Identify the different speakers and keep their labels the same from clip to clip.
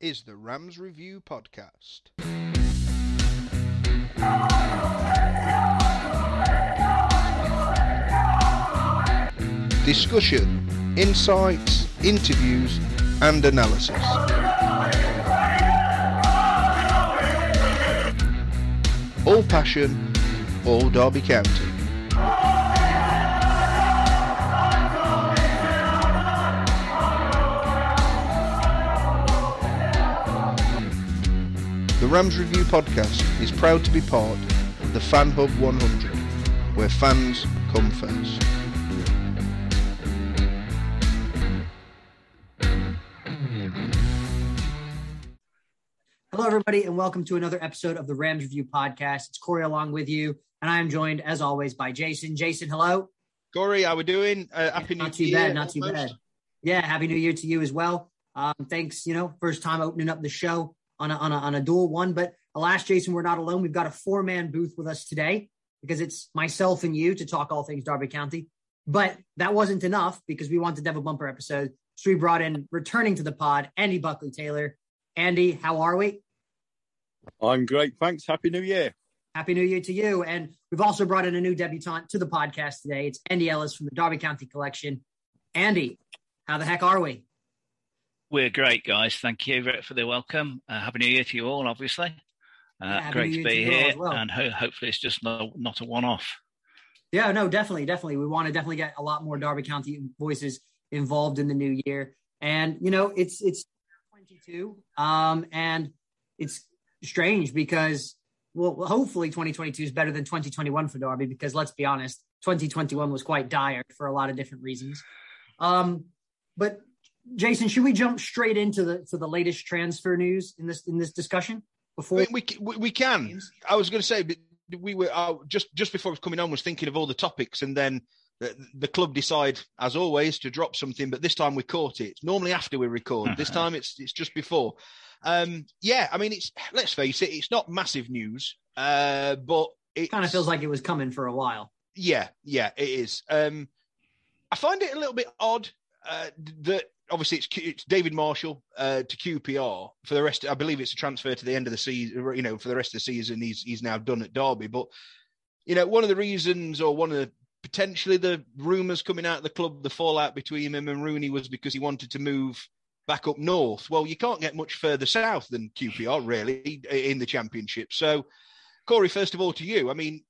Speaker 1: is the Rams Review Podcast. Discussion, insights, interviews, and analysis. All passion, all Derby County. The Rams Review podcast is proud to be part of the Fan Hub 100, where fans come first.
Speaker 2: Hello, everybody, and welcome to another episode of the Rams Review podcast. It's Cory along with you, and I am joined, as always, by Jason. Jason, hello.
Speaker 1: Cory, how we doing? Uh, happy
Speaker 2: not
Speaker 1: New
Speaker 2: too
Speaker 1: Year.
Speaker 2: bad, not too bad. Yeah, happy New Year to you as well. Um, thanks, you know, first time opening up the show on a, on a on a dual one. But alas, Jason, we're not alone. We've got a four man booth with us today because it's myself and you to talk all things Derby County. But that wasn't enough because we wanted to have a bumper episode. So we brought in returning to the pod, Andy Buckley Taylor. Andy, how are we?
Speaker 3: I'm great, thanks. Happy New Year.
Speaker 2: Happy New Year to you. And we've also brought in a new debutante to the podcast today. It's Andy Ellis from the Derby County Collection. Andy, how the heck are we?
Speaker 4: We're great, guys. Thank you for the welcome. Uh, Happy New Year to you all, obviously. Uh,
Speaker 2: Yeah,
Speaker 4: great to be
Speaker 2: to
Speaker 4: here,
Speaker 2: well.
Speaker 4: and ho- hopefully it's just not, not a one-off.
Speaker 2: Yeah, no, definitely, definitely. We want to definitely get a lot more Derby County voices involved in the new year. And you know, it's it's 22, um, and it's strange because well, hopefully 2022 is better than 2021 for Derby because let's be honest, 2021 was quite dire for a lot of different reasons. Um, but Jason, should we jump straight into the to the latest transfer news in this in this discussion before?
Speaker 1: We, we, we, we can. I was going to say, but we were uh, just just before I was coming on, was thinking of all the topics, and then the, the club decide, as always, to drop something. But this time we caught it. Normally after we record. this time it's it's just before. Um, yeah, I mean, it's let's face it, it's not massive news, uh, but it
Speaker 2: kind of feels like it was coming for a while.
Speaker 1: Yeah, yeah, it is. Um, I find it a little bit odd uh, that obviously it's, it's David Marshall uh, to QPR for the rest. I believe it's a transfer to the end of the season. You know, for the rest of the season, he's he's now done at Derby. But you know, one of the reasons, or one of the potentially the rumours coming out of the club, the fallout between him and Rooney was because he wanted to move back up north. Well, you can't get much further south than QPR, really, in the Championship. So, Cory, first of all, to you. I mean,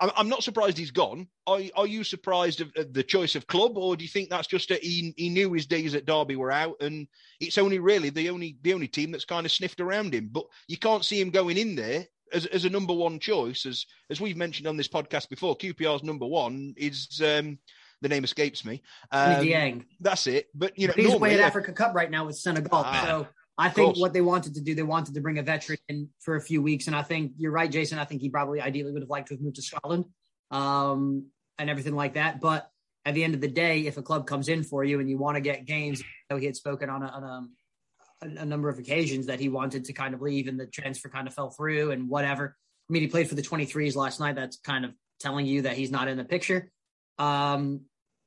Speaker 1: I'm, I'm not surprised he's gone. Are, are you surprised of, the choice of club, or do you think that's just a, he, he knew his days at Derby were out, and it's only really the only the only team that's kind of sniffed around him? But you can't see him going in there as, as a number one choice, as as we've mentioned on this podcast before. QPR's number one is um, the name escapes me. Um, that's it. But you know,
Speaker 2: He's away at
Speaker 1: yeah,
Speaker 2: Africa Cup right now with Senegal.
Speaker 1: Ah,
Speaker 2: so I think what they wanted to do, they wanted to bring a veteran in for a few weeks. And I think you're right, Jason. I think he probably ideally would have liked to have moved to Scotland um, and everything like that. But at the end of the day, if a club comes in for you and you want to get games, you know, he had spoken on, a, on a, a, a number of occasions that he wanted to kind of leave and the transfer kind of fell through and whatever. I mean, he played for the 23s last night. That's kind of telling you that he's not in the picture. Um,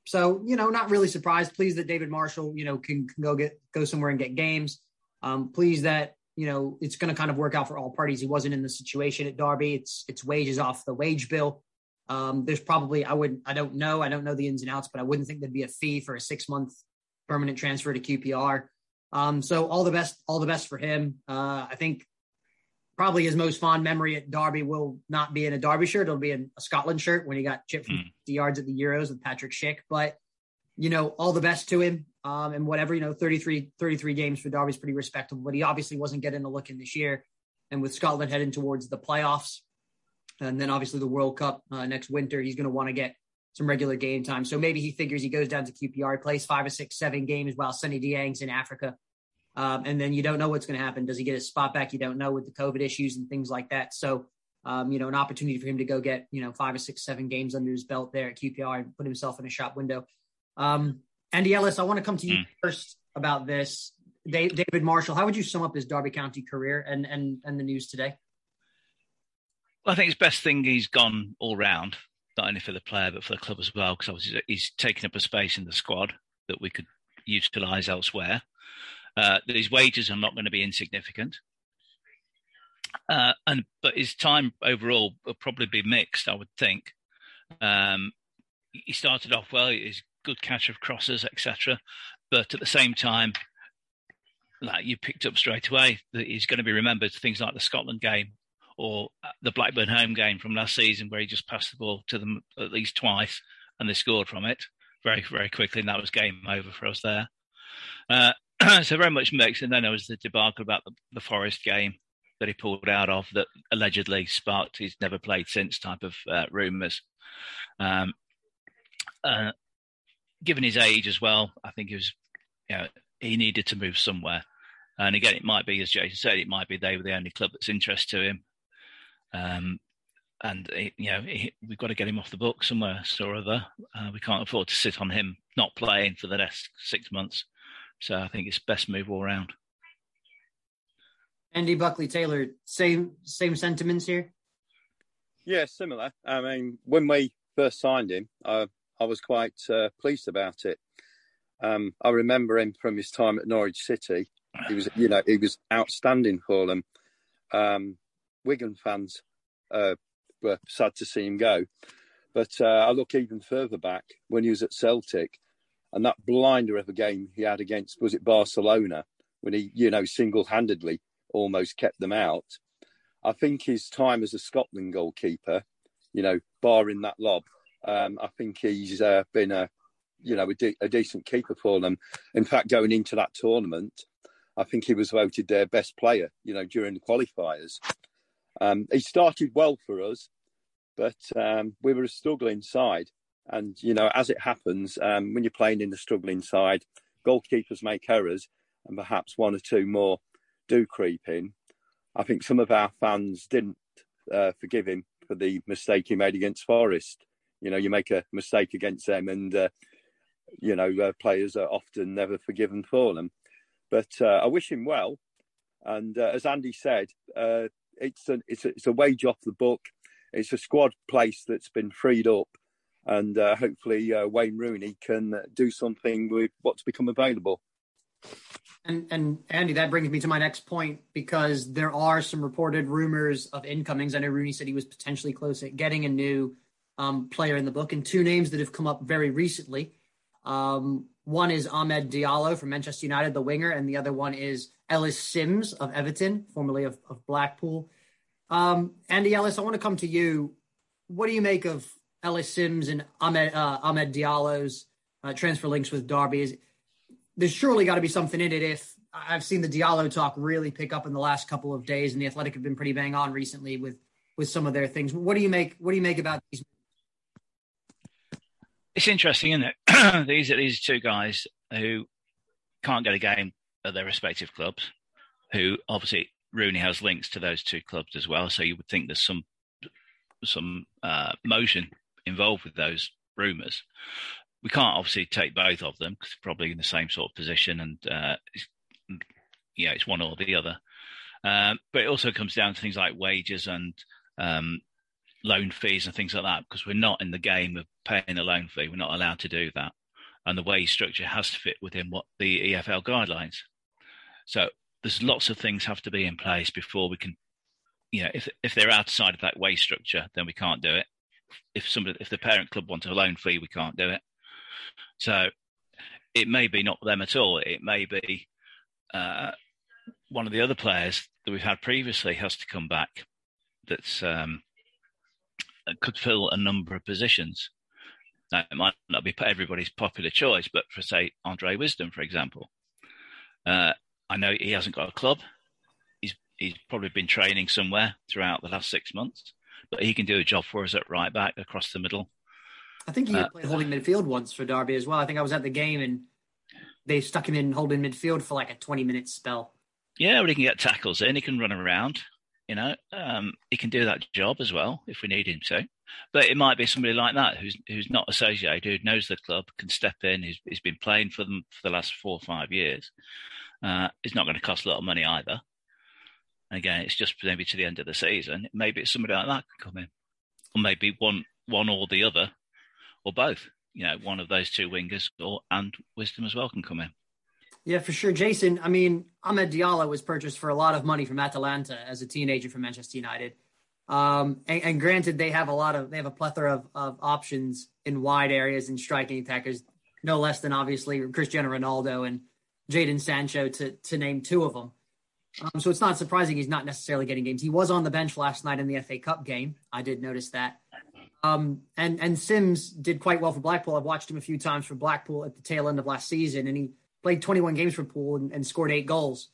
Speaker 2: so you know, not really surprised. Pleased that David Marshall, you know, can, can go get go somewhere and get games. Um, pleased that you know it's going to kind of work out for all parties. He wasn't in the situation at Derby. It's it's wages off the wage bill. Um, there's probably I wouldn't I don't know I don't know the ins and outs, but I wouldn't think there'd be a fee for a six month permanent transfer to QPR. Um, so all the best all the best for him. Uh, I think probably his most fond memory at Derby will not be in a Derby shirt. It'll be in a Scotland shirt when he got chipped from
Speaker 4: Mm.
Speaker 2: yards at the Euros with Patrick Schick. But, you know, all the best to him. Um, and whatever, you know, 33, 33 games for Derby is pretty respectable, but he obviously wasn't getting a look in this year. And with Scotland heading towards the playoffs and then obviously the World Cup uh, next winter, he's going to want to get some regular game time. So maybe he figures he goes down to QPR, plays five or six, seven games while Seny Dieng's in Africa. Um, and then you don't know what's going to happen. Does he get his spot back? You don't know with the COVID issues and things like that. So, um, you know, an opportunity for him to go get, you know, five or six, seven games under his belt there at QPR and put himself in a shop window. Um, Andy Ellis, I want to come to you
Speaker 4: Mm.
Speaker 2: first about this. David Marshall, how would you sum up his Derby County career and, and, and the news today?
Speaker 4: Well, I think it's best thing he's gone all round, not only for the player but for the club as well, because obviously he's taken up a space in the squad that we could utilise elsewhere. Uh, his wages are not going to be insignificant. Uh, and but his time overall will probably be mixed, I would think. Um, he started off well; he's good catch of crosses, etc. But at the same time, like you picked up straight away, that he's going to be remembered things like the Scotland game or the Blackburn home game from last season, where he just passed the ball to them at least twice and they scored from it very, very quickly, and that was game over for us there. Uh, so very much mixed. And then there was the debacle about the, the Forest game that he pulled out of that allegedly sparked his never played since type of uh, rumours. Um, uh, given his age as well, I think he was, you know, he needed to move somewhere. And again, it might be, as Jason said, it might be they were the only club that's interest to him. Um, and you know we've got to get him off the book somewhere or other. Uh, we can't afford to sit on him not playing for the next six months. So I think it's best move all around.
Speaker 2: Andy Buckley Taylor, same same sentiments here.
Speaker 3: Yeah, similar. I mean, when we first signed him, I I was quite uh, pleased about it. Um, I remember him from his time at Norwich City. He was, you know, he was outstanding for them. Um, Wigan fans uh, were sad to see him go. But uh, I look even further back when he was at Celtic, and that blinder of a game he had against was it Barcelona when he, you know, single-handedly almost kept them out. I think his time as a Scotland goalkeeper, you know, barring that lob, um, I think he's uh, been a, you know, a, de- a decent keeper for them. In fact, going into that tournament, I think he was voted their best player, you know, during the qualifiers. Um, he started well for us, but um, we were a struggling side. And, you know, as it happens, um, when you're playing in the struggling side, goalkeepers make errors and perhaps one or two more do creep in. I think some of our fans didn't uh, forgive him for the mistake he made against Forest. You know, you make a mistake against them, and uh, you know uh, players are often never forgiven for them. But uh, I wish him well, and uh, as Andy said, uh, it's a, it's a, it's a wage off the book. It's a squad place that's been freed up, and hopefully Wayne Rooney can do something with what's become available.
Speaker 2: And and Andy, that brings me to my next point because there are some reported rumors of incomings. I know Rooney said he was potentially close at getting a new um, player in the book, and two names that have come up very recently. Um, one is Ahmed Diallo from Manchester United, the winger, and the other one is Ellis Simms of Everton, formerly of, of Blackpool. Um, Andy Ellis, I want to come to you. What do you make of Ellis Simms and Ahmed, uh, Amad Diallo's uh, transfer links with Derby? Is, there's surely got to be something in it if I've seen the Diallo talk really pick up in the last couple of days, and the Athletic have been pretty bang on recently with with some of their things. What do you make? What do you make about these
Speaker 4: it's interesting, isn't it? these are these two guys who can't get a game at their respective clubs. Who obviously Rooney has links to those two clubs as well, so you would think there's some some uh, motion involved with those rumours. We can't obviously take both of them because probably in the same sort of position, and uh, yeah, it's one or the other. Um, but it also comes down to things like wages and um, loan fees and things like that because we're not in the game of paying a loan fee. We're not allowed to do that. And the wage structure has to fit within what the EFL guidelines. So there's lots of things have to be in place before we can, you know, if if they're outside of that wage structure, then we can't do it. If somebody, if the parent club wants a loan fee, we can't do it. So it may be not them at all. It may be uh, one of the other players that we've had previously has to come back. That's um, could fill a number of positions. Now, it might not be everybody's popular choice, but for, say, Andre Wisdom, for example, uh, I know he hasn't got a club. He's, he's probably been training somewhere throughout the last six months, but he can do a job for us at right back across the middle.
Speaker 2: I think he uh, played holding midfield once for Derby as well. I think I was at the game and they stuck him in holding midfield for like a 20 minute spell.
Speaker 4: Yeah, but he can get tackles in, he can run around. You know, um, he can do that job as well if we need him to. But it might be somebody like that who's who's not associated, who knows the club, can step in. He's, he's been playing for them for the last four or five years. Uh, it's not going to cost a lot of money either. And again, it's just maybe to the end of the season. Maybe it's somebody like that can come in, or maybe one one or the other, or both. You know, one of those two wingers or and Wisdom as well can come in.
Speaker 2: Yeah, for sure. Jason, I mean, Ahmed Diallo was purchased for a lot of money from Atalanta as a teenager from Manchester United. Um, and, and, granted, they have a lot of, they have a plethora of, of options in wide areas and striking attackers, no less than obviously Cristiano Ronaldo and Jadon Sancho to, to name two of them. Um, so it's not surprising he's not necessarily getting games. He was on the bench last night in the FA Cup game. I did notice that. Um, and and Simms did quite well for Blackpool. I've watched him a few times for Blackpool at the tail end of last season, and he played 21 games for Pool and, and scored eight goals.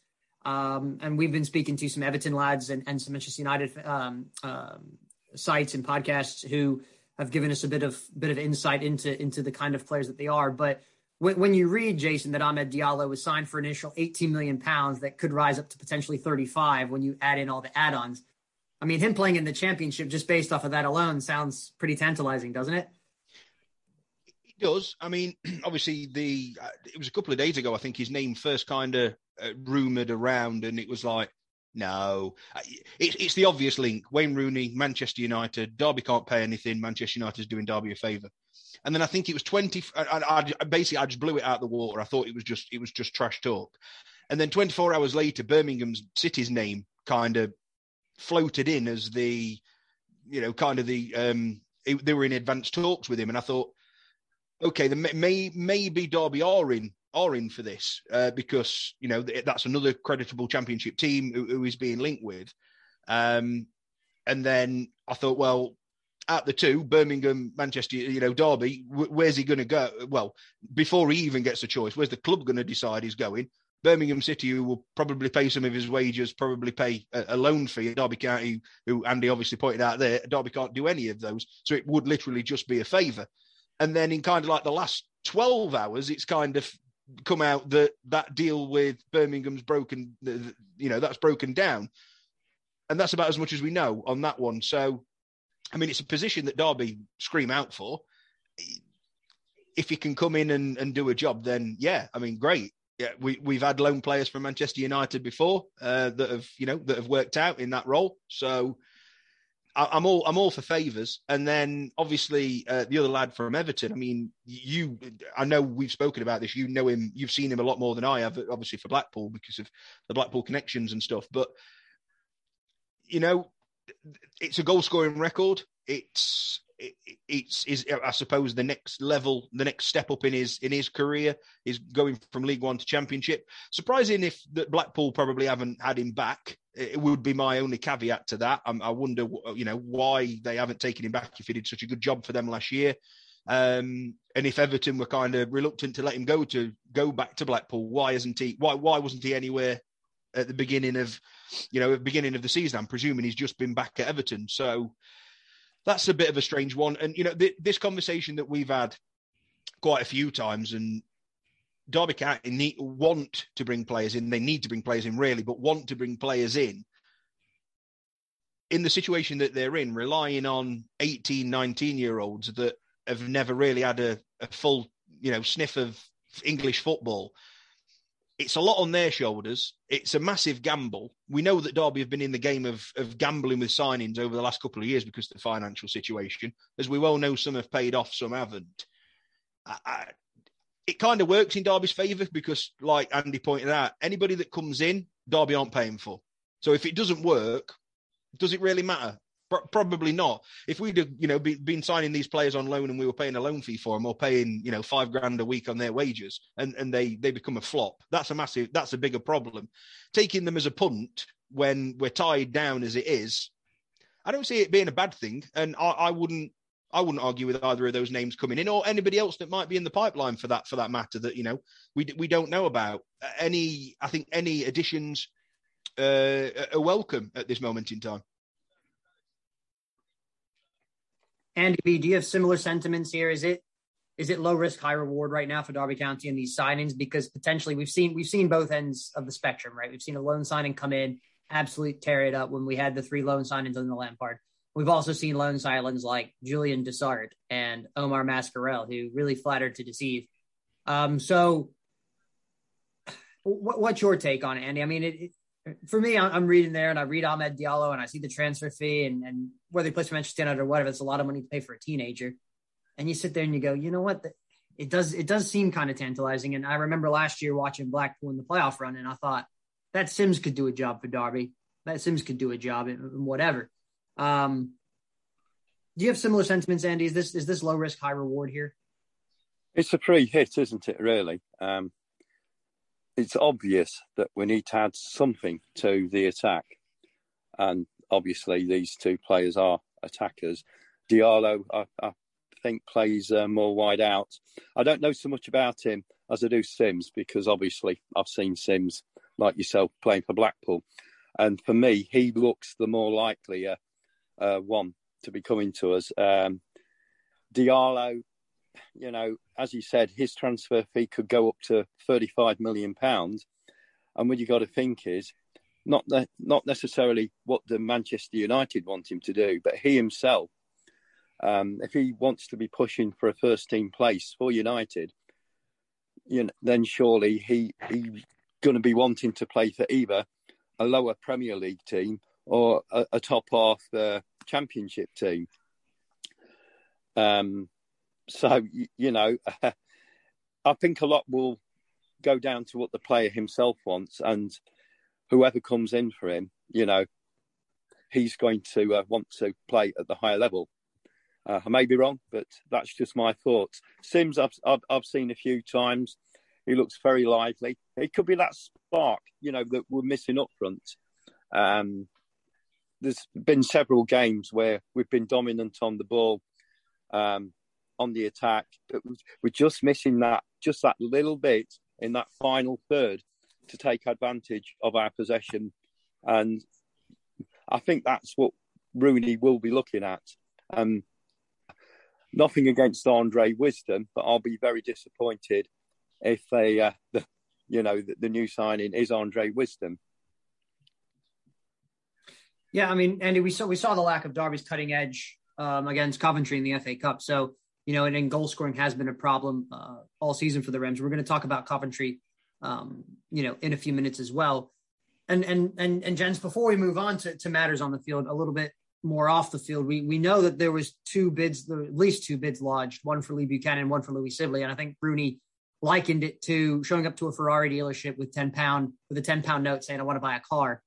Speaker 2: Um, and we've been speaking to some Everton lads and, and some Manchester United um, um, sites and podcasts who have given us a bit of bit of insight into into the kind of players that they are. But when, when you read Jason that Ahmed Diallo was signed for an initial 18 million pounds that could rise up to potentially 35 when you add in all the add-ons. I mean, him playing in the championship just based off of that alone sounds pretty tantalizing, doesn't it?
Speaker 1: Does. I mean, obviously, the uh, it was a couple of days ago. I think his name first kind of uh, rumored around, and it was like, no, it's the obvious link. Wayne Rooney, Manchester United, Derby can't pay anything. Manchester United is doing Derby a favour. And then I think it was 20. I, I, basically, I just blew it out of the water. I thought it was just it was just trash talk. And then 24 hours later, Birmingham City's name kind of floated in as the, you know, kind of the um, they were in advanced talks with him, and I thought, okay, the may maybe Derby are in are in for this uh, because you know that's another creditable Championship team who, who is being linked with. Um, and then I thought, well, at the two, Birmingham, Manchester, you know, Derby, where's he going to go? Well, before he even gets a choice, where's the club going to decide he's going? Birmingham City, who will probably pay some of his wages, probably pay a, a loan fee. Derby County, who Andy obviously pointed out there, Derby can't do any of those. So it would literally just be a favour. And then in kind of like the last 12 hours, it's kind of come out that that deal with Birmingham's broken, you know, that's broken down. And that's about as much as we know on that one. So I mean, it's a position that Derby scream out for. If he can come in and, and do a job, then yeah, I mean, great. Yeah, we we've had loan players from Manchester United before uh, that have you know that have worked out in that role. So I, am all I'm all for favours. And then obviously uh, the other lad from Everton. I mean, you I know we've spoken about this. You know him. You've seen him a lot more than I have, obviously for Blackpool because of the Blackpool connections and stuff. But you know, it's a goal scoring record. It's it, it's is I suppose the next level, the next step up in his in his career is going from League One to Championship. Surprising if that Blackpool probably haven't had him back. It would be my only caveat to that. I, wonder, you know, why they haven't taken him back if he did such a good job for them last year. Um, and if Everton were kind of reluctant to let him go to go back to Blackpool, why isn't he? Why why wasn't he anywhere at the beginning of, you know, beginning of the season. I'm presuming he's just been back at Everton. So that's a bit of a strange one. And, you know, th- this conversation that we've had quite a few times and Derby County need, want to bring players in. They need to bring players in, really, but want to bring players in. In the situation that they're in, relying on 18, 19 year olds that have never really had a, a full, you know, sniff of English football it's a lot on their shoulders. It's a massive gamble. We know that Derby have been in the game of, of gambling with signings over the last couple of years because of the financial situation. As we well know, some have paid off, some haven't. I, it kind of works in Derby's favour because, like Andy pointed out, anybody that comes in, Derby aren't paying for. So if it doesn't work, does it really matter? Probably not. If we'd have, you know, be, been signing these players on loan and we were paying a loan fee for them or paying, you know, five grand a week on their wages and, and they, they become a flop, that's a massive, that's a bigger problem. Taking them as a punt when we're tied down as it is, I don't see it being a bad thing. And I, I wouldn't, I wouldn't argue with either of those names coming in, or anybody else that might be in the pipeline for that for that matter. That you know we we don't know about. Any, I think any additions uh, are welcome at this moment in time.
Speaker 2: Andy B, do you have similar sentiments here? Is it is it low risk, high reward right now for Derby County in these signings? Because potentially we've seen we've seen both ends of the spectrum, right? We've seen a loan signing come in, absolutely tear it up when we had the three loan signings on the Lampard. We've also seen Loan signings like Julien De Sart and Omar Mascarell, who really flattered to deceive. Um, so, what, what's your take on it, Andy? I mean, it, for me, I'm reading there and I read Ahmed Diallo and I see the transfer fee and, and whether he for Manchester United or whatever, it's a lot of money to pay for a teenager. And you sit there and you go, you know what? it does it does seem kind of tantalizing. And I remember last year watching Blackpool in the playoff run, and I thought that Simms could do a job for Derby. That Simms could do a job in whatever. Um, do you have similar sentiments, Andy? Is this is this low risk, high reward here?
Speaker 3: It's a free hit, isn't it? Really, um, it's obvious that we need to add something to the attack, and obviously these two players are attackers. Diallo, I, I think, plays uh, more wide out. I don't know so much about him as I do Simms because obviously I've seen Simms like yourself playing for Blackpool, and for me, he looks the more likely uh, uh, one to be coming to us. Um, Diallo, you know, as you said, his transfer fee could go up to thirty-five million pounds, and what you got to think is not the, not necessarily what the Manchester United want him to do, but he himself, um, if he wants to be pushing for a first-team place for United, you know, then surely he he's going to be wanting to play for either a lower Premier League team or a, a top half the championship team. Um, so you, you know, I think a lot will go down to what the player himself wants, and whoever comes in for him, you know, he's going to uh, want to play at the higher level. Uh, I may be wrong, but that's just my thoughts. Simms, I've, I've, I've seen a few times. He looks very lively. It could be that spark, you know, that we're missing up front. Um, there's been several games where we've been dominant on the ball, um, on the attack, but we're just missing that, just that little bit in that final third to take advantage of our possession. And I think that's what Rooney will be looking at. Um, nothing against Andre Wisdom, but I'll be very disappointed if they, uh, the, you know, the, the new signing is Andre Wisdom
Speaker 2: yeah, I mean, Andy, we saw we saw the lack of Derby's cutting edge um, against Coventry in the FA Cup. So you know, and, and goal scoring has been a problem uh, all season for the Rams. We're going to talk about Coventry, um, you know, in a few minutes as well. And and and and Jens, before we move on to, to matters on the field, a little bit more off the field, we we know that there was two bids, at least two bids lodged, one for Lee Buchanan, one for Louis Sibley, and I think Rooney likened it to showing up to a Ferrari dealership with ten pound with a ten pound note saying, "I want to buy a car."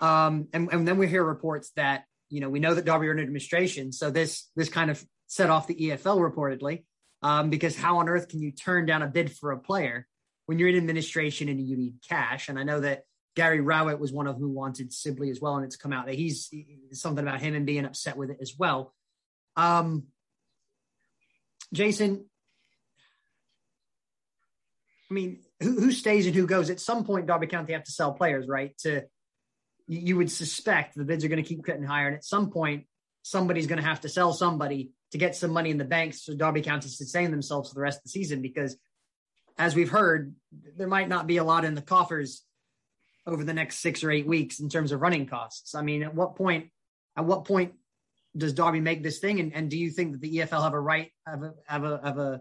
Speaker 2: Um, and, and then we hear reports that, you know, we know that Derby are in administration. So this, this kind of set off the EFL reportedly, um, because how on earth can you turn down a bid for a player when you're in administration and you need cash? And I know that Gary Rowett was one of who wanted Sibley as well. And it's come out that he's something about him and being upset with it as well. Um, Jason, I mean, who, who stays and who goes? At some point, Derby County have to sell players, right? To you would suspect the bids are going to keep getting higher. And at some point, somebody's going to have to sell somebody to get some money in the bank so Derby County sustain themselves for the rest of the season. Because as we've heard, there might not be a lot in the coffers over the next six or eight weeks in terms of running costs. I mean, at what point, at what point does Derby make this thing? And, and do you think that the EFL have a right, have a, have a, have a,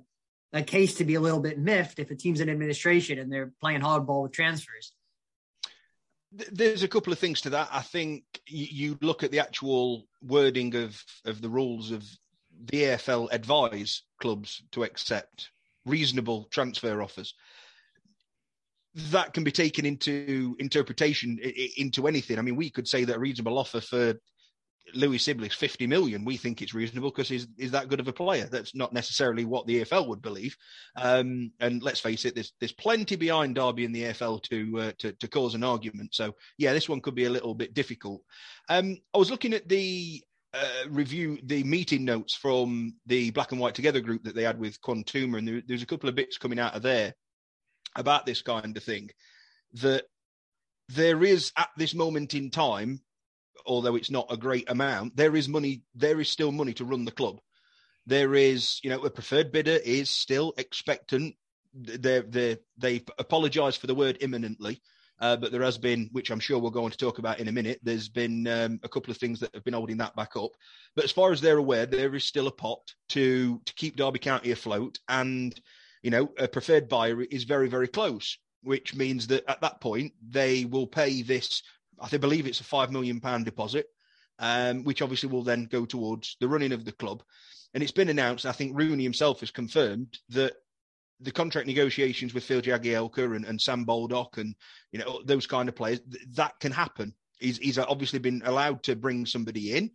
Speaker 2: a case to be a little bit miffed if a team's in administration and they're playing hardball with transfers?
Speaker 1: There's a couple of things to that. I think you look at the actual wording of of the rules of the EFL advise clubs to accept reasonable transfer offers. That can be taken into interpretation into anything. I mean, we could say that a reasonable offer for Louis Sibley's 50 million, we think it's reasonable because he's, he's that good of a player. That's not necessarily what the EFL would believe. Um, and let's face it, there's there's plenty behind Derby in the EFL to, uh, to to cause an argument. So yeah, this one could be a little bit difficult. Um, I was looking at the uh, review, the meeting notes from the Black and White Together group that they had with Quantuma, and there, there's a couple of bits coming out of there about this kind of thing. That there is at this moment in time although it's not a great amount, there is money. There is still money to run the club. There is, you know, a preferred bidder is still expectant. They they they apologise for the word imminently, uh, but there has been, which I'm sure we're going to talk about in a minute. There's been um, a couple of things that have been holding that back up. But as far as they're aware, there is still a pot to to keep Derby County afloat, and you know, a preferred buyer is very very close which means that at that point they will pay this I think, believe it's a five million pound deposit, um, which obviously will then go towards the running of the club. And it's been announced. I think Rooney himself has confirmed that the contract negotiations with Phil Jagielka and, and Sam Baldock and you know those kind of players, th- that can happen. He's, he's obviously been allowed to bring somebody in.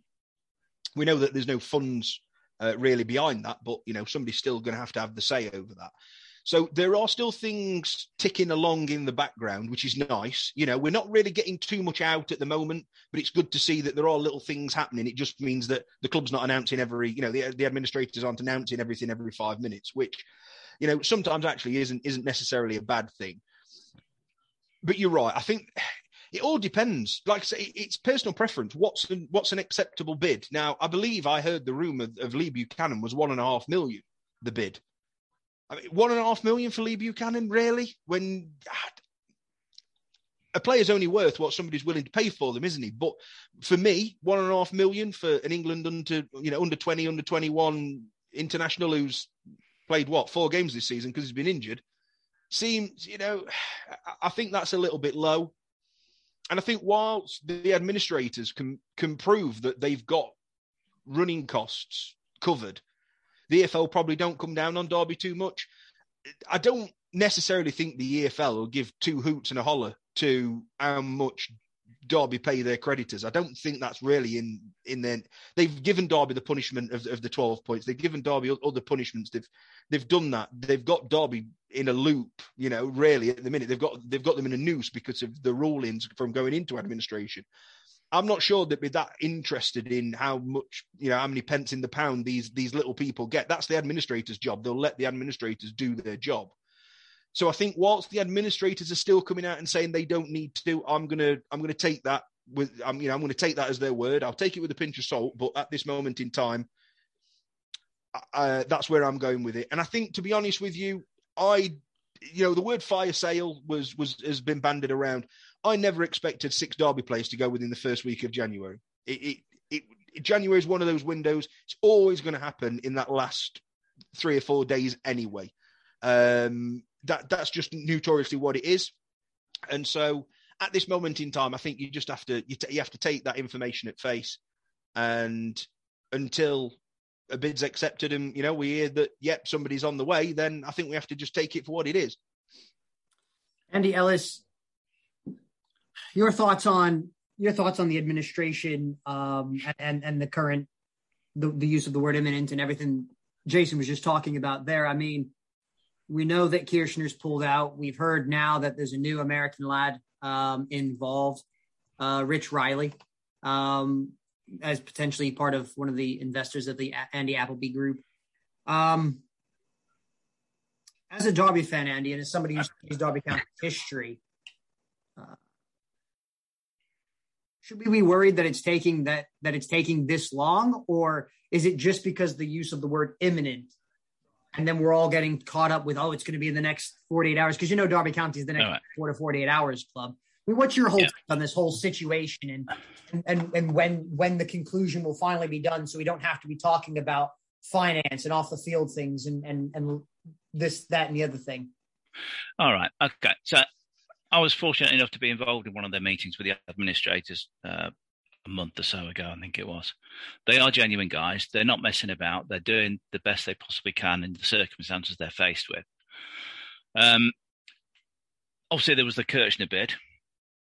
Speaker 1: We know that there's no funds uh, really behind that, but you know somebody's still going to have to have the say over that. So there are still things ticking along in the background, which is nice. You know, we're not really getting too much out at the moment, but it's good to see that there are little things happening. It just means that the club's not announcing every, you know, the, the administrators aren't announcing everything every five minutes, which, you know, sometimes actually isn't isn't necessarily a bad thing. But you're right. I think it all depends. Like I say, it's personal preference. What's an, what's an acceptable bid? Now, I believe I heard the rumor of Lee Buchanan was one and a half million. The bid. I mean, one and a half million for Lee Buchanan, really? When a player's only worth what somebody's willing to pay for them, isn't he? But for me, one and a half million for an England under, you know, under twenty, under twenty-one international who's played what four games this season because he's been injured, seems, you know, I think that's a little bit low. And I think whilst the administrators can can prove that they've got running costs covered the EFL probably don't come down on Derby too much. I don't necessarily think the EFL will give two hoots and a holler to how much Derby pay their creditors. I don't think that's really in in their. They've given Derby the punishment of, of the twelve points. They've given Derby other punishments. They've they've done that. They've got Derby in a loop. You know, really at the minute they've got they've got them in a noose because of the rulings from going into administration. I'm not sure they'd be that interested in how much, you know, how many pence in the pound these these little people get. That's the administrator's job. They'll let the administrators do their job. So I think whilst the administrators are still coming out and saying they don't need to, I'm gonna I'm gonna take that with I'm you know I'm gonna take that as their word. I'll take it with a pinch of salt, but at this moment in time, uh, that's where I'm going with it. And I think to be honest with you, I you know the word fire sale was was has been banded around. I never expected six Derby players to go within the first week of January. It, it, it, January is one of those windows. It's always going to happen in that last three or four days anyway. Um, that that's just notoriously what it is. And so at this moment in time, I think you just have to you, t- you have to take that information at face, and until a bid's accepted and you know we hear that yep somebody's on the way, then I think we have to just take it for what it is.
Speaker 2: Andy Ellis, your thoughts on your thoughts on the administration um, and and the current the, the use of the word imminent and everything Jason was just talking about there. I mean, we know that Kirchner's pulled out. We've heard now that there's a new American lad um, involved, uh, Rich Riley, um, as potentially part of one of the investors of the Andy Appleby Group. Um, as a Derby fan, Andy, and as somebody who's Derby County history, uh, should we be worried that it's taking that that it's taking this long? Or is it just because the use of the word imminent and then we're all getting caught up with oh it's going to be in the next 48 hours? Because you know derby county is the next right. four to 48 hours club. I mean, what's your whole yeah. on this whole situation and, and and and when when the conclusion will finally be done so we don't have to be talking about finance and off the field things and and and this that and the other thing?
Speaker 4: All right. Okay. So I was fortunate enough to be involved in one of their meetings with the administrators uh, a month or so ago, I think it was. They are genuine guys. They're not messing about. They're doing the best they possibly can in the circumstances they're faced with. Um, obviously, there was the Kirchner bid.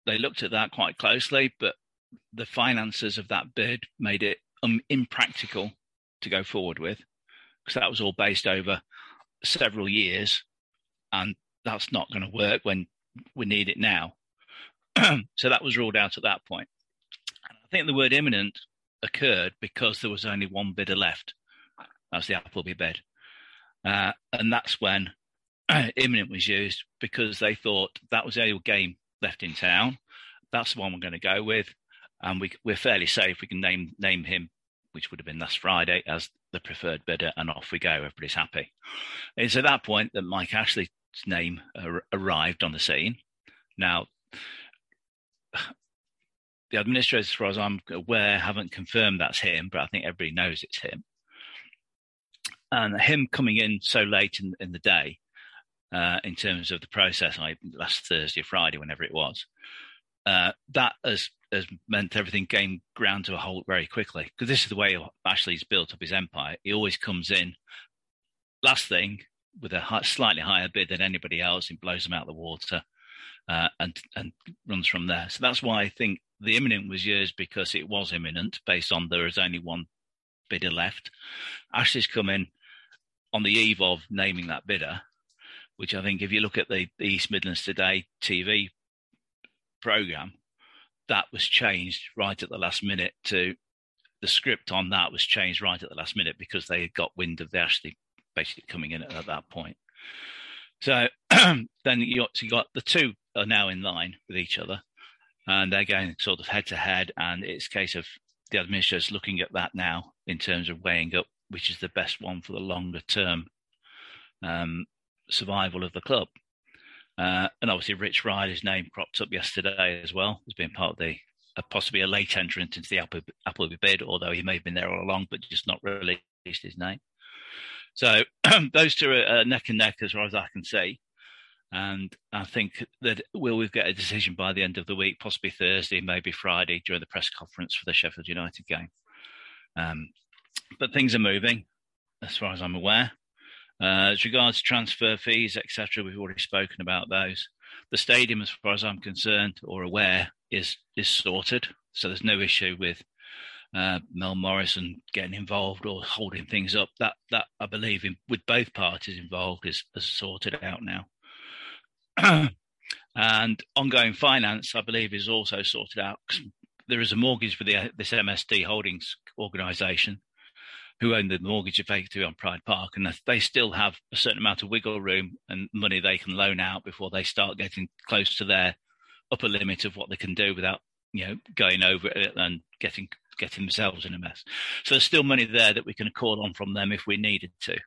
Speaker 4: They looked at that quite closely, but the finances of that bid made it um, impractical to go forward with because that was all based over several years, and that's not going to work when we need it now. so that was ruled out at that point. I think the word imminent occurred because there was only one bidder left. That's the Appleby bid. Uh, and that's when imminent was used because they thought that was the only game left in town. That's the one we're going to go with. And we, we're fairly safe. We can name name him, which would have been last Friday, as the preferred bidder, and off we go. Everybody's happy. It's at that point that Mike Ashley name arrived on the scene. Now, the administrators, as far as I'm aware, haven't confirmed that's him, but I think everybody knows it's him. And him coming in so late in, in the day, uh, in terms of the process, last Thursday, Friday, whenever it was, uh, that has has meant everything came ground to a halt very quickly. Because this is the way Ashley's built up his empire. He always comes in last thing with a high, slightly higher bid than anybody else and blows them out of the water uh, and and runs from there. So that's why I think the imminent was yours because it was imminent based on there is only one bidder left. Ashley's come in on the eve of naming that bidder, which I think if you look at the, East Midlands Today TV program, that was changed right at the last minute to the script on that was changed right at the last minute because they had got wind of the Ashley basically coming in at, at that point. So then you got, got the two are now in line with each other and they're going sort of head to head. And it's a case of the administrators looking at that now in terms of weighing up which is the best one for the longer term um, survival of the club. Uh, and obviously, Rich Ryder's name cropped up yesterday as well as being part of the possibly a late entrant into the Apple, Appleby bid, although he may have been there all along, but just not released his name. So those two are neck and neck as far as I can see. And I think that will we'll get a decision by the end of the week, possibly Thursday, maybe Friday during the press conference for the Sheffield United game. Um, but things are moving, as far as I'm aware. Uh, as regards transfer fees, etc., we've already spoken about those. The stadium, as far as I'm concerned or aware, is is sorted, so there's no issue with uh, Mel Morrison getting involved or holding things up. That that I believe in, with both parties involved is, is sorted out now. and ongoing finance, I believe, is also sorted out. There is a mortgage for the this MSD Holdings organisation, who own the mortgage effectively on Pride Park, and they still have a certain amount of wiggle room and money they can loan out before they start getting close to their upper limit of what they can do without you know going over it and getting getting themselves in a mess. So there's still money there that we can call on from them if we needed to.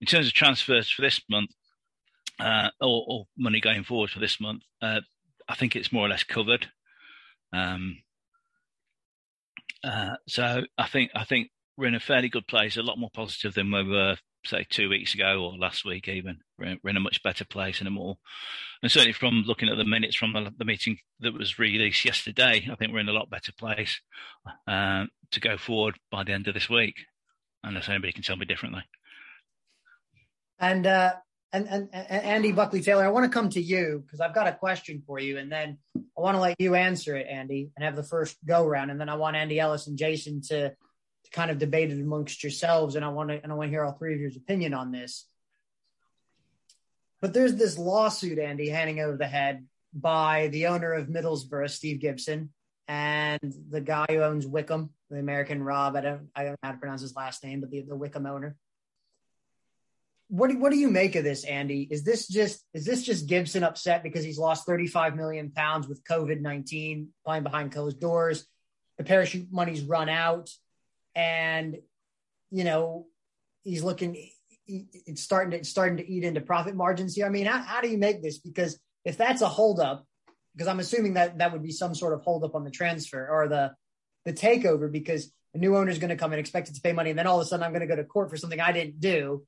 Speaker 4: In terms of transfers for this month, uh, or, or, money going forward for this month, uh, I think it's more or less covered. Um, uh, so I think I think we're in a fairly good place, a lot more positive than we were, say, two weeks ago or last week even. We're, in a much better place and a more, and certainly from looking at the minutes from the, the meeting that was released yesterday, I think we're in a lot better place uh, to go forward by the end of this week, unless anybody can tell me differently.
Speaker 2: And uh, and, and, and Andy Buckley Taylor, I want to come to you because I've got a question for you, and then I want to let you answer it, Andy, and have the first go round, and then I want Andy Ellis and Jason to kind of debated amongst yourselves, and I want to and I want to hear all three of your opinion on this. But there's this lawsuit, Andy, handing over the head by the owner of Middlesbrough, Steve Gibson, and the guy who owns Wycombe, the American Rob. I don't I don't know how to pronounce his last name, but the, the Wycombe owner. What do, what do you make of this, Andy? Is this just is this just Gibson upset because he's lost 35 million pounds with COVID 19 playing behind closed doors? The parachute money's run out and you know he's looking it's starting to it's starting to eat into profit margins here. I mean, how, how do you make this? Because if that's a holdup, because I'm assuming that that would be some sort of holdup on the transfer or the the takeover, because a new owner is going to come and expected to pay money, and then all of a sudden I'm going to go to court for something I didn't do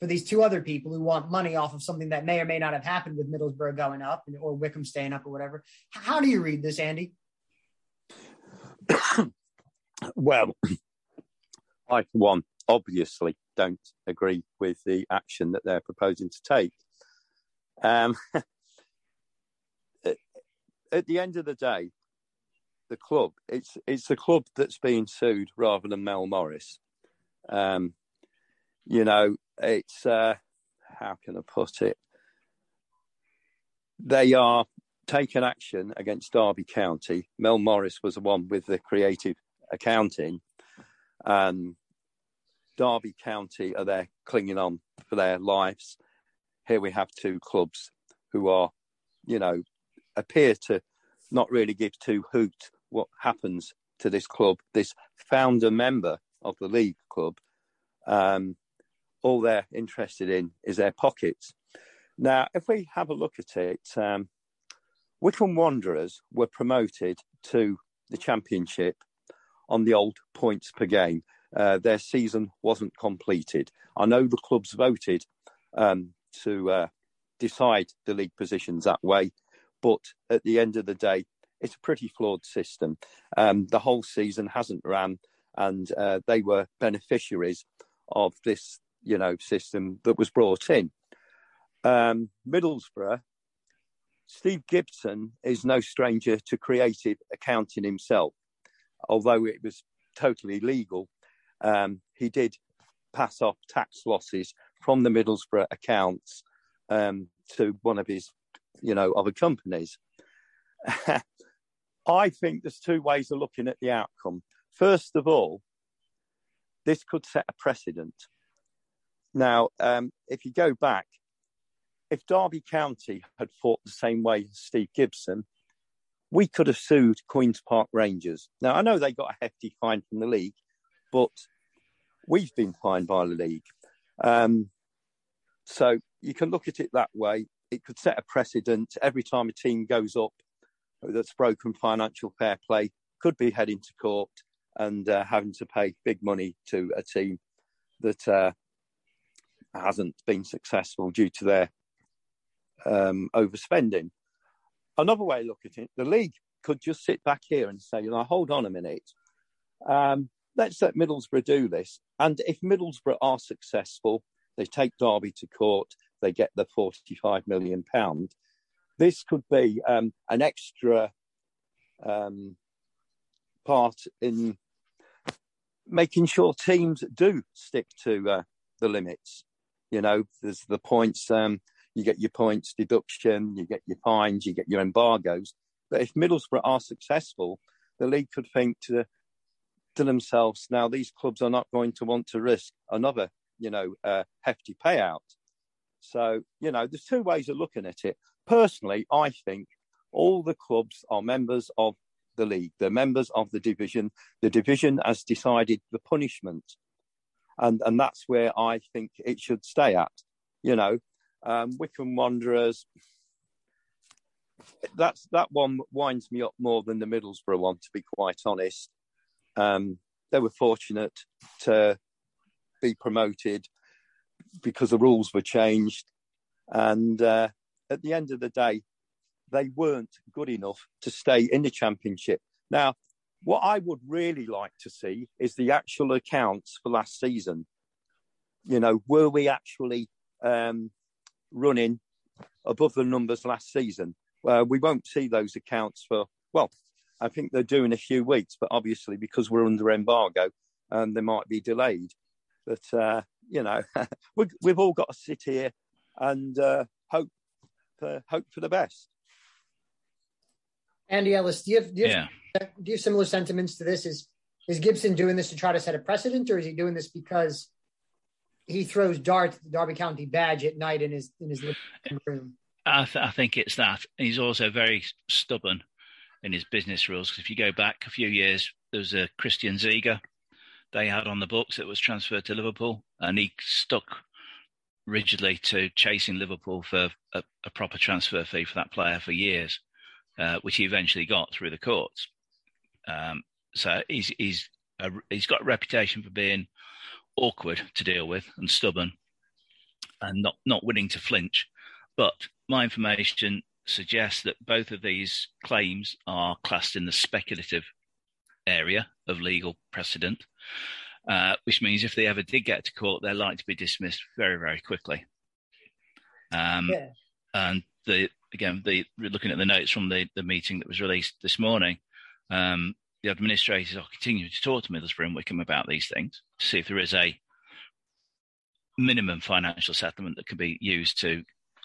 Speaker 2: for these two other people who want money off of something that may or may not have happened with Middlesbrough going up or Wycombe staying up or whatever. How do you read this, Andy?
Speaker 3: well, I, for one, obviously don't agree with the action that they're proposing to take. Um, at the end of the day, the club it's it's the club that's being sued rather than Mel Morris. Um, you know, it's uh, how can I put it? They are taking action against Derby County. Mel Morris was the one with the creative accounting, and Derby County are there clinging on for their lives. Here we have two clubs who are, you know, appear to not really give two hoots what happens to this club, this founder member of the league club. Um, all they're interested in is their pockets. Now, if we have a look at it, um, Wycombe Wanderers were promoted to the Championship on the old points per game uh, their season wasn't completed. I know the clubs voted um, to uh, decide the league positions that way, but at the end of the day, it's a pretty flawed system. Um, the whole season hasn't ran, and uh, they were beneficiaries of this you know, system that was brought in. Um, Middlesbrough, Steve Gibson is no stranger to creative accounting himself, although it was totally legal. Um, he did pass off tax losses from the Middlesbrough accounts um, to one of his, you know, other companies. I think there's two ways of looking at the outcome. First of all, this could set a precedent. Now, um, if you go back, if Derby County had fought the same way as Steve Gibson, we could have sued Queen's Park Rangers. Now, I know they got a hefty fine from the league, but we've been fined by the league. Um, so you can look at it that way. It could set a precedent every time a team goes up that's broken financial fair play, could be heading to court and uh, having to pay big money to a team that uh, hasn't been successful due to their um, overspending. Another way of looking at it, the league could just sit back here and say, you know, hold on a minute. Um, let's let Middlesbrough do this. And if Middlesbrough are successful, they take Derby to court, they get the £45 million. This could be um, an extra um, part in making sure teams do stick to uh, the limits. You know, there's the points, um, you get your points deduction, you get your fines, you get your embargoes. But if Middlesbrough are successful, the league could think to to themselves, now these clubs are not going to want to risk another, you know, uh, hefty payout. So, you know, there's two ways of looking at it. Personally, I think all the clubs are members of the league. They're members of the division. The division has decided the punishment, and and that's where I think it should stay at. You know, um, Wycombe Wanderers. That's that one winds me up more than the Middlesbrough one, to be quite honest. Um, they were fortunate to be promoted because the rules were changed, and uh, at the end of the day, they weren't good enough to stay in the championship. Now, what I would really like to see is the actual accounts for last season. You know, were we actually um, running above the numbers last season? Uh, we won't see those accounts for, well, I think they're doing a few weeks, but obviously because we're under embargo, um, they might be delayed. But, uh, you know, we, have all got to sit here and uh, hope, for, hope for the best.
Speaker 2: Andy Ellis, do you have, do you have, yeah. do you have similar sentiments to this? Is is Gibson doing this to try to set a precedent, or is he doing this because he throws darts at the Derby County badge at night in his in his living room?
Speaker 4: I, th- I think it's that. He's also very stubborn in his business rules. Because if you go back a few years, there was a Christian Ziege they had on the books that was transferred to Liverpool, and he stuck rigidly to chasing Liverpool for a, a proper transfer fee for that player for years. Uh, which he eventually got through the courts. Um, so he's he's a, he's got a reputation for being awkward to deal with and stubborn, and not not willing to flinch. But my information suggests that both of these claims are classed in the speculative area of legal precedent, uh, which means if they ever did get to court, they're likely to be dismissed very, very quickly. Um, yeah. And the again, the looking at the notes from the, the meeting that was released this morning, um, the administrators are continuing to talk to Middlesbrough and Wycombe about these things to see if there is a minimum financial settlement that can be used to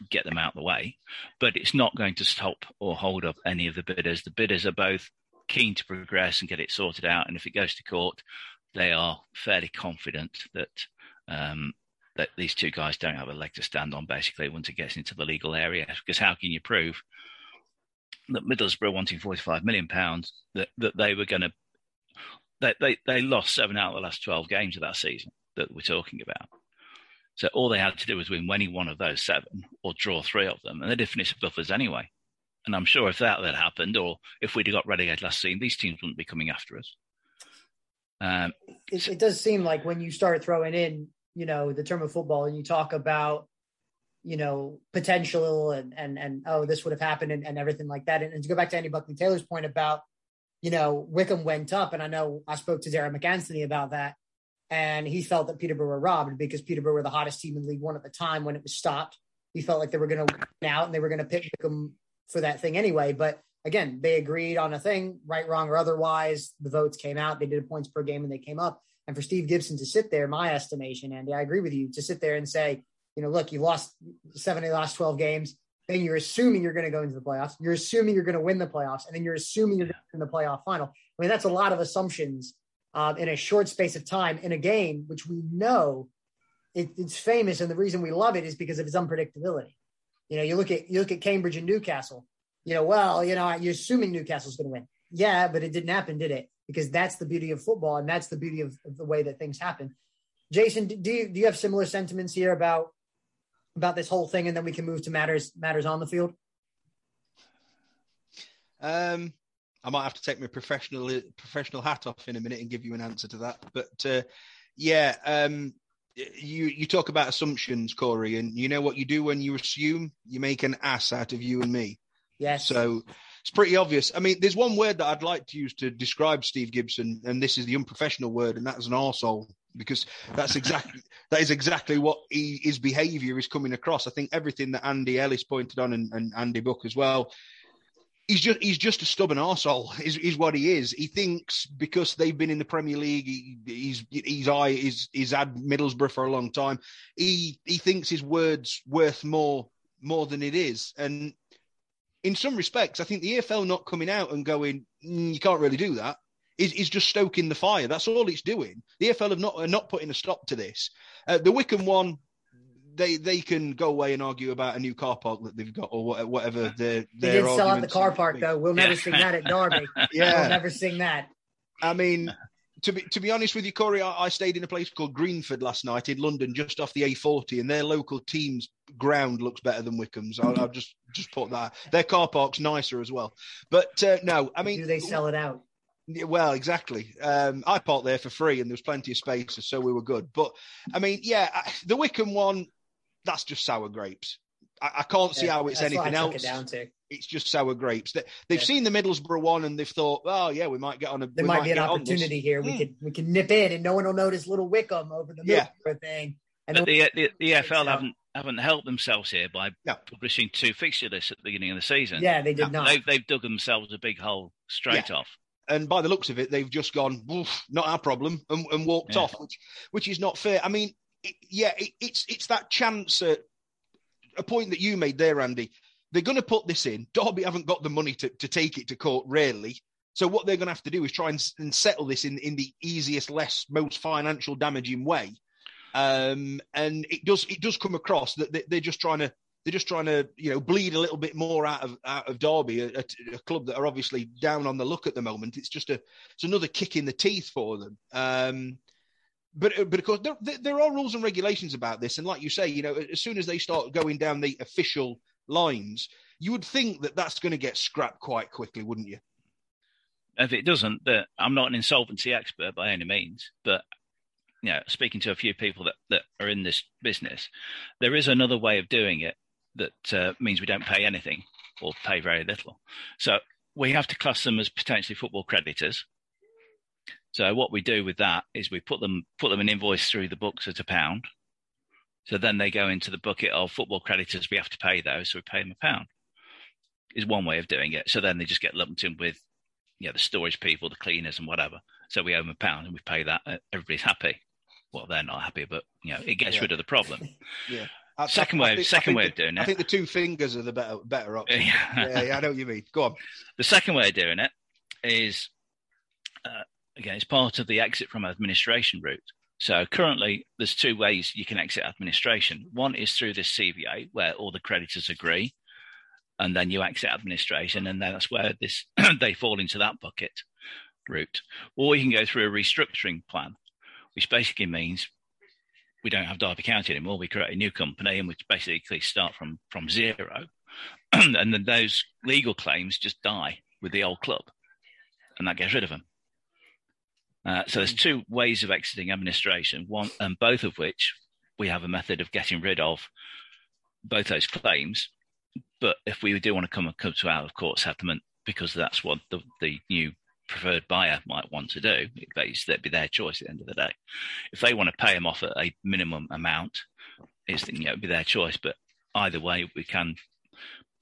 Speaker 4: get them out of the way. But it's not going to stop or hold up any of the bidders. The bidders are both keen to progress and get it sorted out. And if it goes to court, they are fairly confident that um, that these two guys don't have a leg to stand on basically once it gets into the legal area. Because how can you prove that Middlesbrough wanting forty five million pounds that, that they were going to they, they they lost seven out of the last twelve games of that season that we're talking about. So all they had to do was win any one of those seven or draw three of them, and they did finish above us anyway. And I'm sure if that had happened, or if we'd have got relegated last season, these teams wouldn't be coming after us.
Speaker 2: Um, it, it, does seem like when you start throwing in you know the term of football and you talk about you know potential and and and oh this would have happened and, and everything like that and, and, to go back to Andy Buckley Taylor's point about you know Wycombe went up and I know I spoke to Derek McAnthony about that and he felt that Peterborough were robbed because Peterborough were the hottest team in League One at the time when it was stopped. He felt like they were going to win out and they were going to pick them for that thing anyway. But again, they agreed on a thing, right, wrong, or otherwise. The votes came out. They did a points per game and they came up. And for Steve Gibson to sit there, my estimation, Andy, I agree with you, to sit there and say, you know, look, you lost seven of the last 12 games. Then you're assuming you're going to go into the playoffs. You're assuming you're going to win the playoffs. And then you're assuming you're win the playoff final. I mean, that's a lot of assumptions um, in a short space of time in a game, which we know it, it's famous. And the reason we love it is because of its unpredictability. You know, you look at you look at Cambridge and Newcastle. You know, well, you know, you're assuming Newcastle's going to win. Yeah, but it didn't happen, did it? Because that's the beauty of football, and that's the beauty of, of the way that things happen. Jason, do you do you have similar sentiments here about about this whole thing, and then we can move to matters matters on the field?
Speaker 1: Um, I might have to take my professional professional hat off in a minute and give you an answer to that. But uh, yeah, um, you you talk about assumptions, Cory, and you know what you do when you assume you make an ass out of you and me.
Speaker 2: Yes.
Speaker 1: So it's pretty obvious. I mean, there's one word that I'd like to use to describe Steve Gibson, and this is the unprofessional word, and that's an arsehole because that's exactly that is exactly what he, his behaviour is coming across. I think everything that Andy Ellis pointed on and, and Andy Buck as well he's just he's just a stubborn arsehole is, is what he is. He thinks because they've been in the Premier League, he, he's he's I he's, he's had Middlesbrough for a long time. He he thinks his words worth more more than it is, and in some respects, I think the EFL not coming out and going, mm, you can't really do that. Is, is just stoking the fire. That's all it's doing. The EFL have not are not putting a stop to this. Uh, the Wycombe one they they can go away and argue about a new car park that they've got or whatever. Their,
Speaker 2: they did sell out the car park though. We'll never sing that at Derby. yeah, we'll never sing that.
Speaker 1: I mean, to be to be honest with you, Cory, I, I, stayed in a place called Greenford last night in London, just off the A40, and their local team's ground looks better than Wycombe's. I, will just just put that. Their car park's nicer as well. But uh, no, I mean,
Speaker 2: do they sell it out?
Speaker 1: Well, exactly. Um, I parked there for free, and there was plenty of space, so we were good. But I mean, yeah, the Wycombe one that's just sour grapes. I, I can't see how it's anything else. It it's just sour grapes. That They, have yeah. seen the Middlesbrough one and they've thought, oh yeah, we might get on a.
Speaker 2: There might, might be an opportunity here. We mm. could we can nip in and no one will notice little Wycombe over the Middlesbrough yeah. thing.
Speaker 4: And but the, the, the EFL haven't haven't helped themselves here by no. publishing two fixture lists at the beginning of the season.
Speaker 2: Yeah, they did no. not.
Speaker 4: They've, they've dug themselves a big hole straight yeah. off
Speaker 1: and by the looks of it, they've just gone, not our problem, and, and walked yeah. off, which which is not fair. I mean, it, yeah, it, it's it's that chance at a point that you made there, Andy. They're going to put this in. Derby haven't got the money to, to take it to court, really. So what they're going to have to do is try and, and settle this in, in the easiest, less, most financial damaging way. Um, and it does it does come across that they, are just trying to they're just trying to you know bleed a little bit more out of out of Derby, a, a, club that are obviously down on the look at the moment. It's just a it's another kick in the teeth for them. Um, but uh, but of course there, there are rules and regulations about this, and like you say, you know, as soon as they start going down the official lines, you would think that that's going to get scrapped quite quickly, wouldn't you?
Speaker 4: If it doesn't, that I'm not an insolvency expert by any means, but you know, speaking to a few people that, that are in this business, there is another way of doing it that uh, means we don't pay anything or pay very little. So we have to class them as potentially football creditors, so what we do with that is we put them put them an invoice through the books at a pound. So then they go into the bucket of football creditors. We have to pay those, so we pay them a pound. Is one way of doing it. So then they just get lumped in with, you know, the storage people, the cleaners, and whatever. So we owe them a pound, and we pay that. Everybody's happy. Well, they're not happy, but you know, it gets yeah. rid of the problem.
Speaker 1: yeah.
Speaker 4: I, second way, think, second way
Speaker 1: the,
Speaker 4: of doing
Speaker 1: it.
Speaker 4: I
Speaker 1: think the two fingers are the better better option. yeah. yeah, yeah, I know what you mean. Go on.
Speaker 4: The second way of doing it is uh, again, it's part of the exit from administration route. So currently, there's two ways you can exit administration. One is through this CVA, where all the creditors agree, and then you exit administration, and then that's where this they fall into that bucket route. Or you can go through a restructuring plan, which basically means we don't have Derby County anymore. We create a new company, and we basically start from from zero, and then those legal claims just die with the old club, and that gets rid of them. Uh, so there's two ways of exiting administration, one and both of which we have a method of getting rid of both those claims. But if we do want to come come to out of court settlement, because that's what the, the new preferred buyer might want to do. That'd be their choice at the end of the day. If they want to pay them off at a minimum amount, it's you know, it'd be their choice. But either way, we can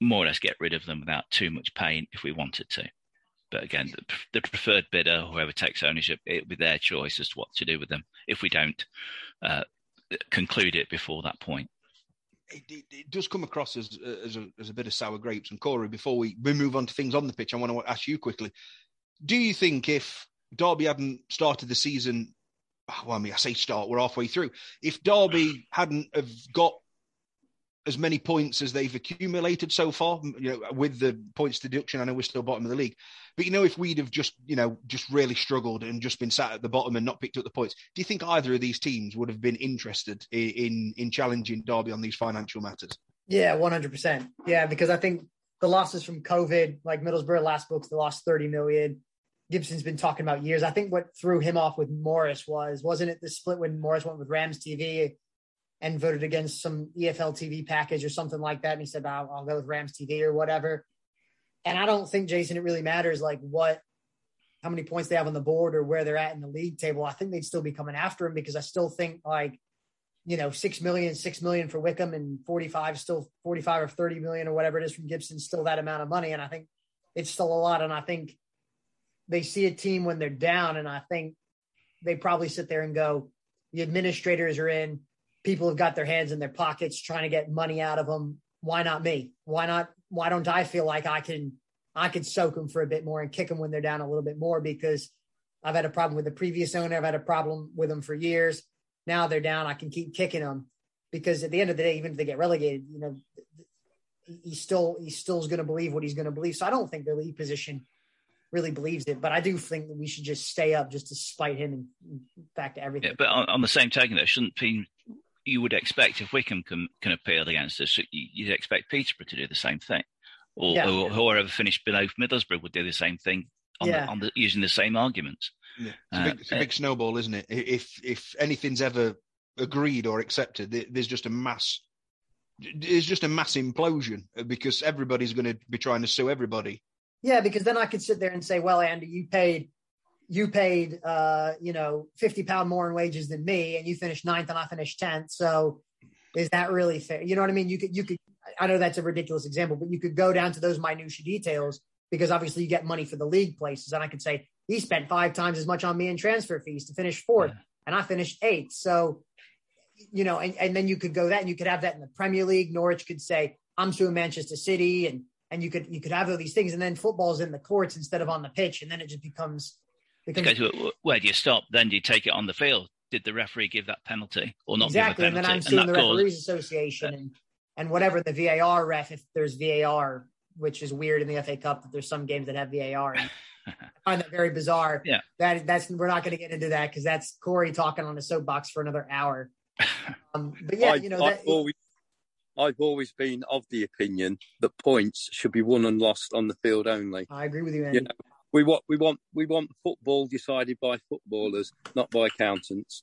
Speaker 4: more or less get rid of them without too much pain if we wanted to. But again, the, the preferred bidder, whoever takes ownership, it'll be their choice as to what to do with them if we don't uh, conclude it before that point.
Speaker 1: It, it, it, does come across as as a, as a bit of sour grapes. And Cory, before we, we move on to things on the pitch, I want to ask you quickly: Do you think if Derby hadn't started the season, well, I mean, I say start, we're halfway through. If Derby hadn't have got as many points as they've accumulated so far, you know, with the points deduction. I know we're still bottom of the league, but you know, if we'd have just, you know, just really struggled and just been sat at the bottom and not picked up the points, do you think either of these teams would have been interested in in, in challenging Derby on these financial matters?
Speaker 2: Yeah, one hundred percent. Yeah, because I think the losses from COVID, like Middlesbrough last books, they lost thirty million. Gibson's been talking about years. I think what threw him off with Morris was wasn't it the split when Morris went with Rams TV and voted against some EFL TV package or something like that. And he said, I'll, I'll go with Rams TV or whatever. And I don't think, Jason, it really matters like what, how many points they have on the board or where they're at in the league table. I think they'd still be coming after him because I still think like, you know, six million, six million for Wycombe and 45, still 45 or 30 million or whatever it is from Gibson, still that amount of money. And I think it's still a lot. And I think they see a team when they're down. And I think they probably sit there and go, the administrators are in, people have got their hands in their pockets trying to get money out of them. Why not me? Why not? Why don't I feel like I can I could soak them for a bit more and kick them when they're down a little bit more because I've had a problem with the previous owner. I've had a problem with them for years. Now they're down. I can keep kicking them because at the end of the day, even if they get relegated, you know, he still he still is going to believe what he's going to believe. So I don't think the league position really believes it, but I do think that we should just stay up just to spite him and back to everything. Yeah,
Speaker 4: but on, on the same token, though, shouldn't be you would expect if Wycombe can, can appeal against us, you'd expect Peterborough to do the same thing, or, yeah. or whoever finished below Middlesbrough would do the same thing on, yeah. the, on the, using the same arguments.
Speaker 1: Yeah. It's, a big, it's a uh, big snowball, isn't it? If if anything's ever agreed or accepted, there's just a mass. There's just a mass implosion because everybody's going to be trying to sue everybody.
Speaker 2: Yeah, because then I could sit there and say, "Well, Andy, you paid you paid uh, you know 50 pound more in wages than me and you finished ninth and I finished 10th. So is that really fair? You know what I mean? You could you could I know that's a ridiculous example, but you could go down to those minutia details because obviously you get money for the league places. And I could say he spent five times as much on me in transfer fees to finish fourth, yeah. and I finished eighth. So, you know, and, and then you could go that and you could have that in the Premier League. Norwich could say, I'm suing Manchester City and and you could you could have all these things and then football's in the courts instead of on the pitch and then it just becomes
Speaker 4: because where do you stop? Then do you take it on the field? Did the referee give that penalty or not?
Speaker 2: Exactly,
Speaker 4: and
Speaker 2: then I'm suing the referees association and, and whatever the VAR ref if there's VAR, which is weird in the FA Cup that there's some games that have VAR. And I find that very bizarre.
Speaker 4: Yeah,
Speaker 2: that that's we're not going to get into that because that's Cory talking on a soapbox for another hour. Um, but yeah, I, you know,
Speaker 3: I've, that, always, I've always been of the opinion that points should be won and lost on the field only.
Speaker 2: I agree with you, Andy. You know,
Speaker 3: we want we want we want football decided by footballers, not by accountants.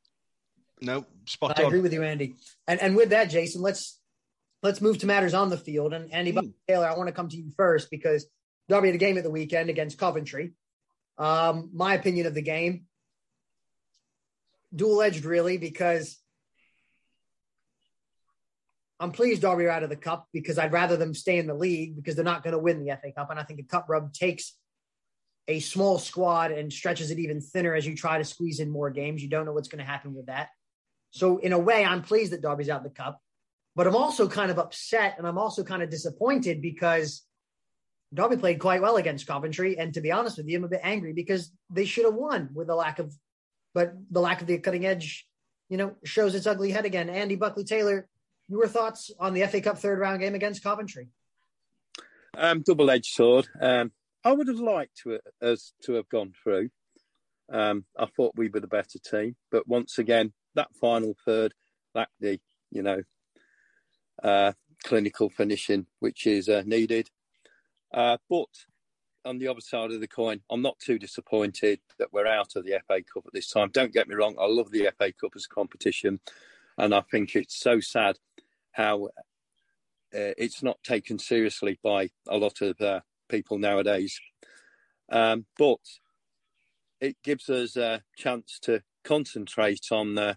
Speaker 1: No, spot
Speaker 2: I on. agree with you, Andy. And and with that, Jason, let's let's move to matters on the field. And Andy mm. Taylor, I want to come to you first because Derby had a game at the weekend against Coventry. Um, my opinion of the game, dual edged, really, because I'm pleased Derby are out of the cup because I'd rather them stay in the league because they're not going to win the FA Cup. And I think a cup rub takes a small squad and stretches it even thinner as you try to squeeze in more games. You don't know what's going to happen with that. So in a way, I'm pleased that Derby's out of the cup, but I'm also kind of upset and I'm also kind of disappointed because Derby played quite well against Coventry. And to be honest with you, I'm a bit angry because they should have won with the lack of, but the lack of the cutting edge, you know, shows its ugly head again. Andy Buckley Taylor, your thoughts on the FA Cup third round game against Coventry?
Speaker 3: Um, double edged sword. Um, I would have liked to us to have gone through. Um, I thought we were the better team, but once again, that final third lacked the you know uh, clinical finishing which is uh, needed. Uh, but on the other side of the coin, I'm not too disappointed that we're out of the FA Cup at this time. Don't get me wrong, I love the FA Cup as a competition, and I think it's so sad how uh, it's not taken seriously by a lot of uh, people nowadays. Um, but it gives us a chance to concentrate on uh,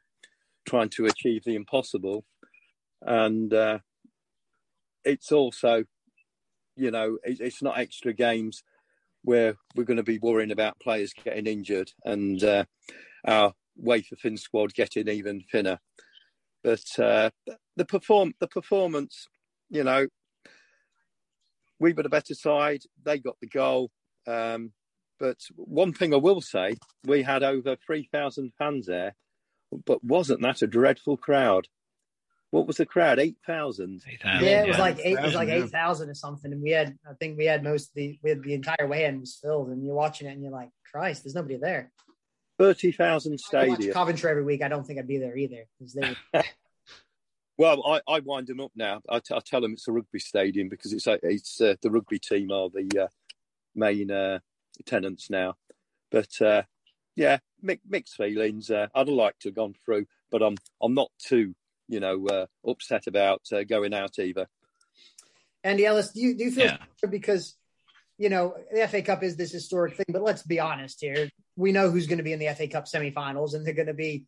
Speaker 3: trying to achieve the impossible, and uh, it's also, you know, it, it's not extra games where we're going to be worrying about players getting injured and uh, our wafer thin squad getting even thinner. But uh, the perform the performance, you know, we were the better side. They got the goal. Um, but one thing I will say, we had over 3,000 fans there, but wasn't that a dreadful crowd? What was the crowd? 8,000?
Speaker 2: Yeah, it was yeah. like eight, it was like 8,000 or something. And we had, I think we had most of the, we had the entire way in was filled and you're watching it and you're like, Christ, there's nobody there.
Speaker 3: 30,000 stadium.
Speaker 2: Coventry every week. I don't think I'd be there either. They...
Speaker 3: well, I, I wind them up now. I, t- I tell them it's a rugby stadium because it's it's uh, the rugby team are the uh, main uh, tenants now. But uh, yeah, mixed feelings. Uh, I'd like to have gone through, but I'm I'm not too you know uh, upset about uh, going out either.
Speaker 2: Andy Ellis, do you do you feel yeah. because you know the FA Cup is this historic thing, but let's be honest here. We know who's going to be in the FA Cup semifinals, and they're going to be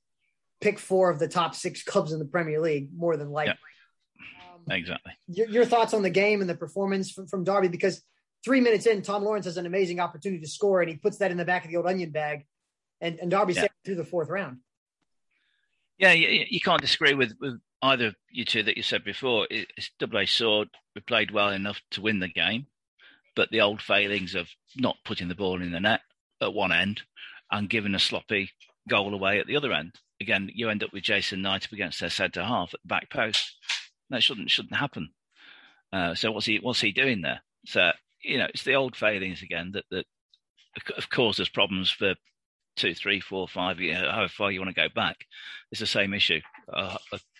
Speaker 2: pick four of the top six clubs in the Premier League, more than likely.
Speaker 4: Yeah. Um, exactly.
Speaker 2: Your, your, thoughts on the game and the performance from, from Derby? Because three minutes in, Tom Lawrence has an amazing opportunity to score, and he puts that in the back of the old onion bag, and, and Derby yeah. through the fourth round.
Speaker 4: Yeah, you, you, can't disagree with, with either of you two that you said before. It's double A sword. We played well enough to win the game, but the old failings of not putting the ball in the net at one end and giving a sloppy goal away at the other end. Again, you end up with Jason Knight up against their centre half at the back post. That shouldn't shouldn't happen. Uh, so what's he what's he doing there? So you know, it's the old failings again that that have caused us problems for two, three, four, five years, however far you want to go back. It's the same issue uh,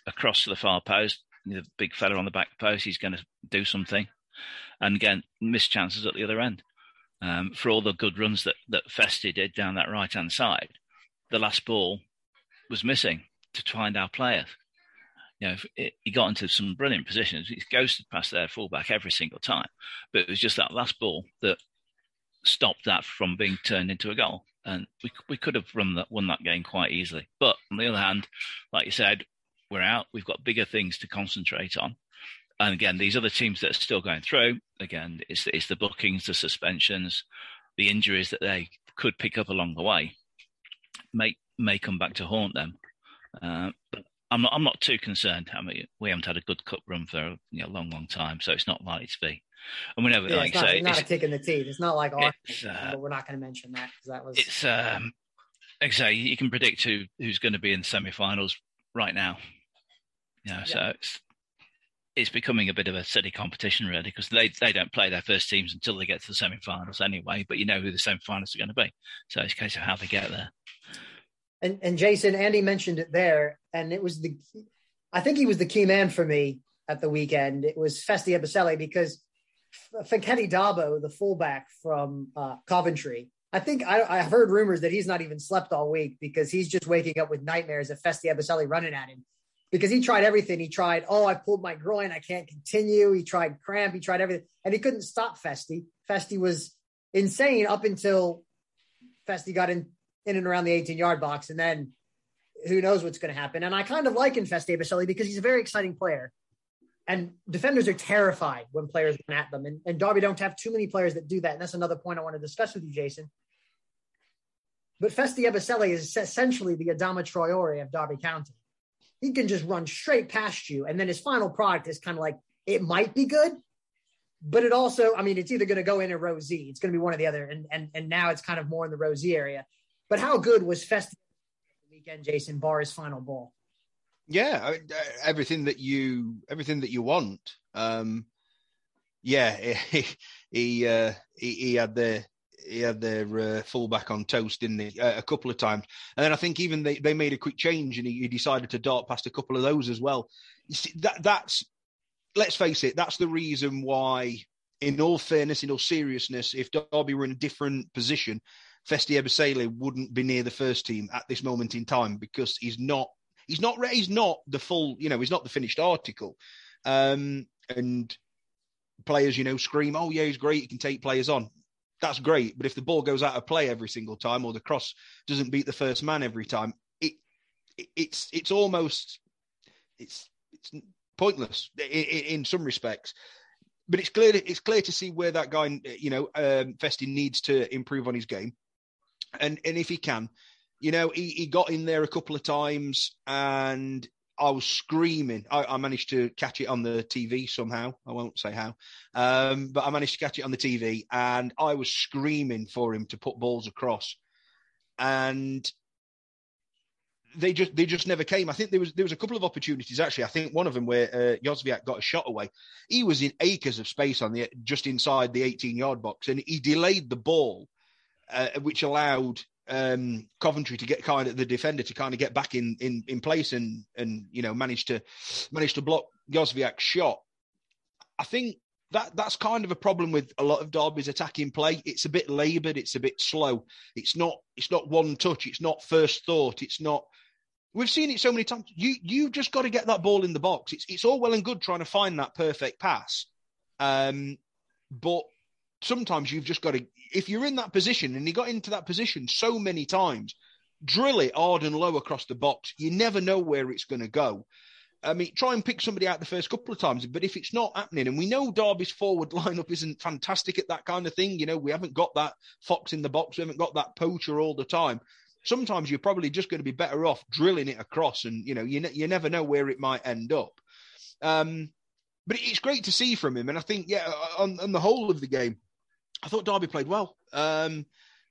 Speaker 4: across to the far post. The big fella on the back post, he's going to do something, and again, missed chances at the other end. Um, for all the good runs that that Festy did down that right hand side, the last ball was missing to find our players you know, he got into some brilliant positions. He ghosted past their fullback every single time, but it was just that last ball that stopped that from being turned into a goal. And we we could have run that won that game quite easily. But on the other hand, like you said, we're out. We've got bigger things to concentrate on. And again, these other teams that are still going through, again, it's, it's the bookings, the suspensions, the injuries that they could pick up along the way may may come back to haunt them. Uh, but I'm not. I'm not too concerned. I mean, we haven't had a good cup run for you know, a long, long time, so it's not likely to be. And we never,
Speaker 2: yeah,
Speaker 4: like
Speaker 2: it's not,
Speaker 4: say,
Speaker 2: not a kick in the teeth. It's not like Arsenal, uh, but we're not going to mention that because that was.
Speaker 4: It's um, like you can predict who who's going to be in the semi-finals right now. You know, yeah. so it's it's becoming a bit of a steady competition really because they they don't play their first teams until they get to the semi-finals anyway. But you know who the semi-finals are going to be, so it's a case of how they get there.
Speaker 2: And and Jason, Andy mentioned it there, and it was the, I think he was the key man for me at the weekend. It was Festy Ebosele because Fankaty Dabo, the fullback from uh, Coventry, I think I, I've heard rumors that he's not even slept all week because he's just waking up with nightmares of Festy Ebosele running at him because he tried everything. He tried, oh, I pulled my groin, I can't continue. He tried cramp, he tried everything, and he couldn't stop Festy. Festy was insane up until Festy got in in and around the 18 yard box. And then who knows what's going to happen. And I kind of like Infeste Baselli because he's a very exciting player. And defenders are terrified when players run at them. And, and Derby don't have too many players that do that. And that's another point I want to discuss with you, Jason. But Festy Ebosele is essentially the Adama Traore of Derby County. He can just run straight past you. And then his final product is kind of like, it might be good, but it also, I mean, it's either going to go in a row Z. It's going to be one or the other. And, and, and now it's kind of more in the row Z area. But how good was Festy weekend, Jason, bar his final ball?
Speaker 1: Yeah, everything that you everything that you want. Um, yeah, he he, uh, he, he had the he had their uh, fullback on toast, in the? Uh, a couple of times, and then I think even they, they made a quick change, and he, he decided to dart past a couple of those as well. See, that that's let's face it, that's the reason why. In all fairness, in all seriousness, if Derby were in a different position, Festy Ebosele wouldn't be near the first team at this moment in time because he's not he's not he's not the full you know he's not the finished article um, and players you know scream oh yeah he's great he can take players on that's great. But if the ball goes out of play every single time, or the cross doesn't beat the first man every time, it, it it's it's almost it's it's pointless in, in, some respects. But it's clear it's clear to see where that guy, you know, um, Festin needs to improve on his game, and and if he can, you know, he, he got in there a couple of times and I was screaming. I, I, managed to catch it on the TV somehow. I won't say how, um, but I managed to catch it on the TV, and I was screaming for him to put balls across, and they just they just never came. I think there was there was a couple of opportunities actually. I think one of them where uh, got a shot away. He was in acres of space on the just inside the 18 yard box, and he delayed the ball, uh, which allowed um, Coventry to get kind of the defender to kind of get back in in, in place and and you know manage to manage to block Jozwiak's shot. I think that that's kind of a problem with a lot of Derby's attacking play. It's a bit laboured. It's a bit slow. It's not. It's not one touch. It's not first thought. It's not. We've seen it so many times. You you've just got to get that ball in the box. It's it's all well and good trying to find that perfect pass, um, but sometimes you've just got to if you're in that position and he got into that position so many times, drill it hard and low across the box. You never know where it's going to go. I mean, try and pick somebody out the first couple of times, but if it's not happening, and we know Derby's forward lineup isn't fantastic at that kind of thing, you know, we haven't got that fox in the box, we haven't got that poacher all the time. Sometimes you're probably just going to be better off drilling it across, and you know, you ne- you never know where it might end up. Um, but it's great to see from him, and I think, yeah, on, on the whole of the game, I thought Derby played well. Um,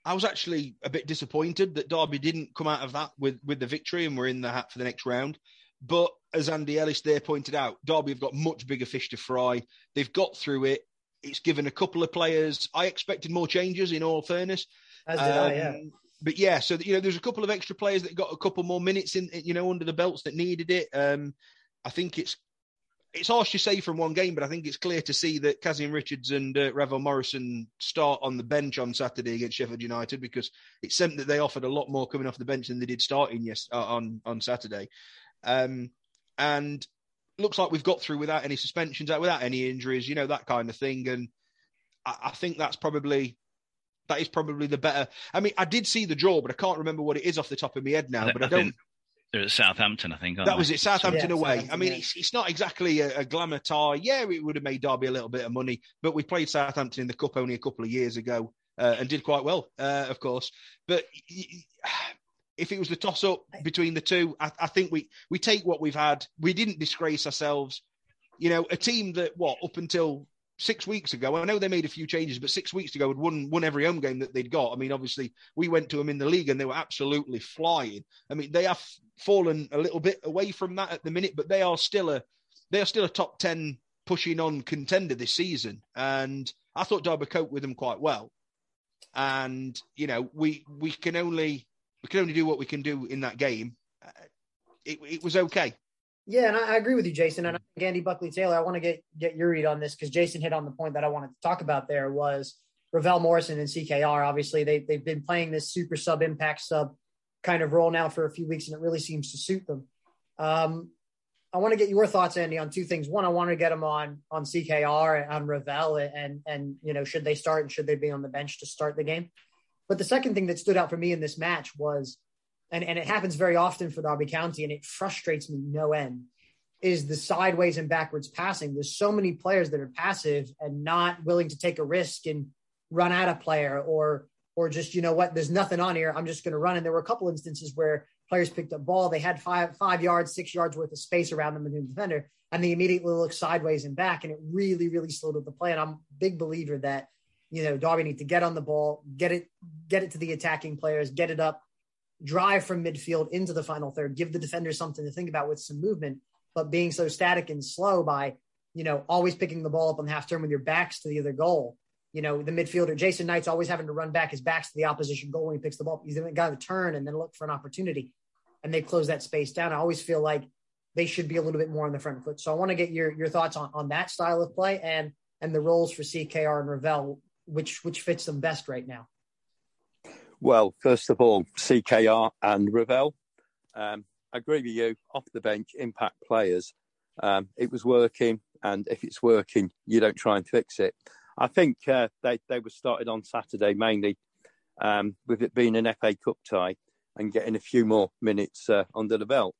Speaker 1: I was actually a bit disappointed that Derby didn't come out of that with, with the victory and were in the hat for the next round. But as Andy Ellis there pointed out, Derby have got much bigger fish to fry. They've got through it. It's given a couple of players. I expected more changes, in all fairness.
Speaker 2: As did um, I, yeah.
Speaker 1: But yeah, so you know, there's a couple of extra players that got a couple more minutes in, you know, under the belts that needed it. Um, I think it's it's harsh to say from one game, but I think it's clear to see that Kazim Richards and uh, Ravel Morrison start on the bench on Saturday against Sheffield United because it seemed that they offered a lot more coming off the bench than they did starting yes uh, on on Saturday, um, and looks like we've got through without any suspensions, without any injuries, you know that kind of thing, and I, I think that's probably that is probably the better. I mean, I did see the draw, but I can't remember what it is off the top of my head now. but I, don't.
Speaker 4: They're at Southampton, I think.
Speaker 1: that
Speaker 4: they?
Speaker 1: was it, Southampton
Speaker 2: yeah,
Speaker 1: away.
Speaker 2: Southampton,
Speaker 1: I mean,
Speaker 2: yeah.
Speaker 1: it's, it's not exactly a, a glamour tie. Yeah, it would have made Derby a little bit of money, but we played Southampton in the Cup only a couple of years ago uh, and did quite well, uh, of course. But if it was the toss up between the two, I, I think we, we take what we've had. We didn't disgrace ourselves. You know, a team that, what, up until six weeks ago. I know they made a few changes, but six weeks ago had won won every home game that they'd got. I mean, obviously we went to them in the league and they were absolutely flying. I mean, they have fallen a little bit away from that at the minute, but they are still a they are still a top ten pushing on contender this season. And I thought Derby coped with them quite well. And you know, we we can only we can only do what we can do in that game. Uh, it, it was okay.
Speaker 2: Yeah, and I, I agree with you, Jason. And I think Andy Buckley Taylor, I want to get get your read on this because Jason hit on the point that I wanted to talk about. There was Ravel Morrison and CKR. Obviously, they they've been playing this super sub impact sub kind of role now for a few weeks, and it really seems to suit them. Um, I want to get your thoughts, Andy, on two things. One, I want to get them on on CKR and on Ravel, and and you know, should they start and should they be on the bench to start the game? But the second thing that stood out for me in this match was and, and it happens very often for Derby County, and it frustrates me no end, is the sideways and backwards passing. There's so many players that are passive and not willing to take a risk and run at a player or or just, you know what, there's nothing on here. I'm just going to run. And there were a couple instances where players picked up ball, they had five five yards, six yards worth of space around them and the defender, and they immediately looked sideways and back, and it really, really slowed up the play. And I'm a big believer that you know Derby need to get on the ball, get it, get it to the attacking players, get it up, drive from midfield into the final third, give the defender something to think about with some movement, but being so static and slow by, you know, always picking the ball up on half turn with your backs to the other goal. You know, the midfielder, Jason Knight's always having to run back his backs to the opposition goal when he picks the ball. He's got to turn and then look for an opportunity. And they close that space down. I always feel like they should be a little bit more on the front foot. So I want to get your your thoughts on, on that style of play and and the roles for CKR and Ravel, which which fits them best right now.
Speaker 3: Well, first of all, CKR and Ravel. Um, I agree with you. Off the bench, impact players. Um, it was working, and if it's working, you don't try and fix it. I think uh, they they were started on Saturday mainly um, with it being an FA Cup tie and getting a few more minutes uh, under the belt.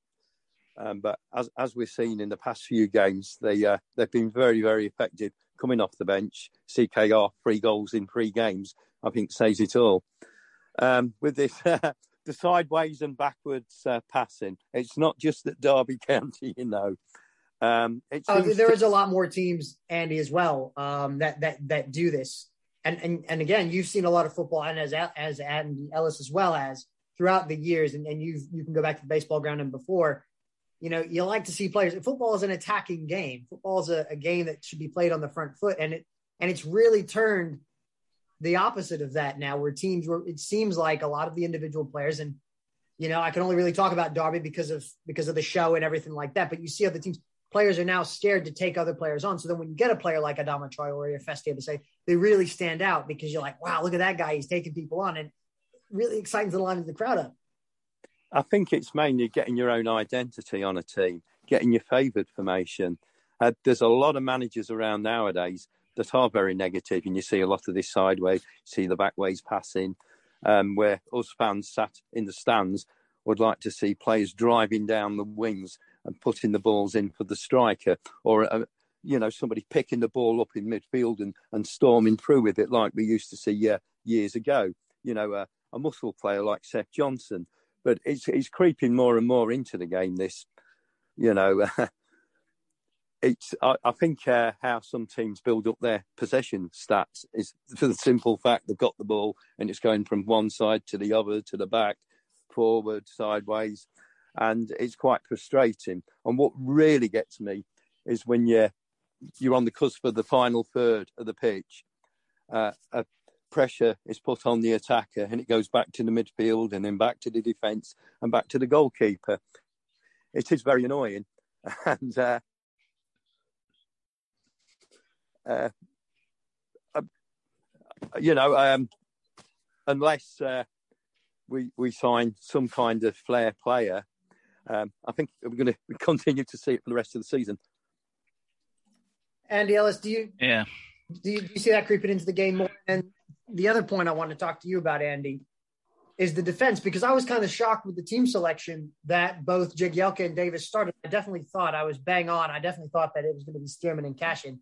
Speaker 3: Um, but as as we've seen in the past few games, they uh, they've been very very effective coming off the bench. CKR three goals in three games, I think says it all. Um, with this the sideways and backwards uh, passing, it's not just at Derby County, you know. Um,
Speaker 2: uh, there is a lot more teams, Andy, as well um, that that that do this. And, and and again, you've seen a lot of football, and as as Andy Ellis as well as throughout the years, and, and you you can go back to the baseball ground and before. You know, you like to see players. Football is an attacking game. Football is a, a game that should be played on the front foot, and it and it's really turned the opposite of that now, where teams where it seems like a lot of the individual players, and you know, I can only really talk about Derby because of because of the show and everything like that. But you see other teams players are now scared to take other players on. So then when you get a player like Adama Traore or Festia to say, they really stand out because you're like, wow, look at that guy. He's taking people on and really exciting the line of the crowd up.
Speaker 3: I think it's mainly getting your own identity on a team, getting your favoured formation. Uh, there's a lot of managers around nowadays that are very negative, and you see a lot of this sideways, see the backways passing, um, where us fans sat in the stands would like to see players driving down the wings and putting the balls in for the striker, or uh, you know somebody picking the ball up in midfield and, and storming through with it like we used to see uh, years ago. You know, uh, a muscle player like Seth Johnson, but it's it's creeping more and more into the game. This, you know. it's I, I think uh, how some teams build up their possession stats is for the simple fact they've got the ball and it's going from one side to the other to the back, forward, sideways, and it's quite frustrating. And what really gets me is when you're you're on the cusp of the final third of the pitch, uh, a pressure is put on the attacker, and it goes back to the midfield, and then back to the defence, and back to the goalkeeper. It is very annoying, and uh, uh, uh you know, um, unless uh, we we sign some kind of flair player um, I think we're going to continue to see it for the rest of the season.
Speaker 2: Andy Ellis, do you?
Speaker 4: Yeah.
Speaker 2: Do you, do you see that creeping into the game more? And the other point I want to talk to you about, Andy, is the defense because I was kind of shocked with the team selection that both Jagielka and Davis started. I definitely thought I was bang on. I definitely thought that it was going to be Stearman and Cashin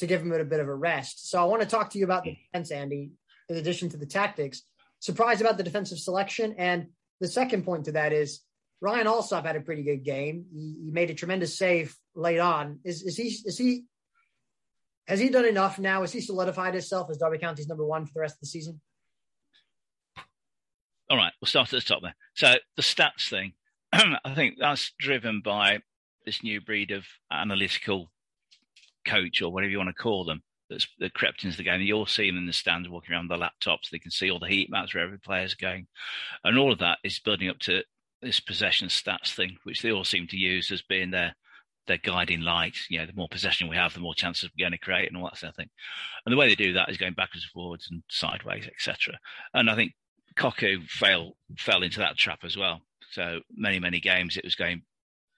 Speaker 2: to give him a bit of a rest. So I want to talk to you about the defense, Andy, in addition to the tactics. Surprised about the defensive selection. And the second point to that is Ryan Allsop had a pretty good game. He, he, made a tremendous save late on. Is, is he? Is he? Has he done enough now? Has he solidified himself as Derby County's number one for the rest of the season?
Speaker 4: All right, we'll start at the top there. So the stats thing, I think that's driven by this new breed of analytical coach or whatever you want to call them that's that crept into the game. You all see them in the stands walking around the laptops. They can see all the heat maps where every player's going, and all of that is building up to this possession stats thing, which they all seem to use as being their their guiding light. You know, the more possession we have, the more chances we're going to create, and all that sort of thing. And the way they do that is going backwards and forwards and sideways, etc. And I think Cocu fell fell into that trap as well. So many many games it was going.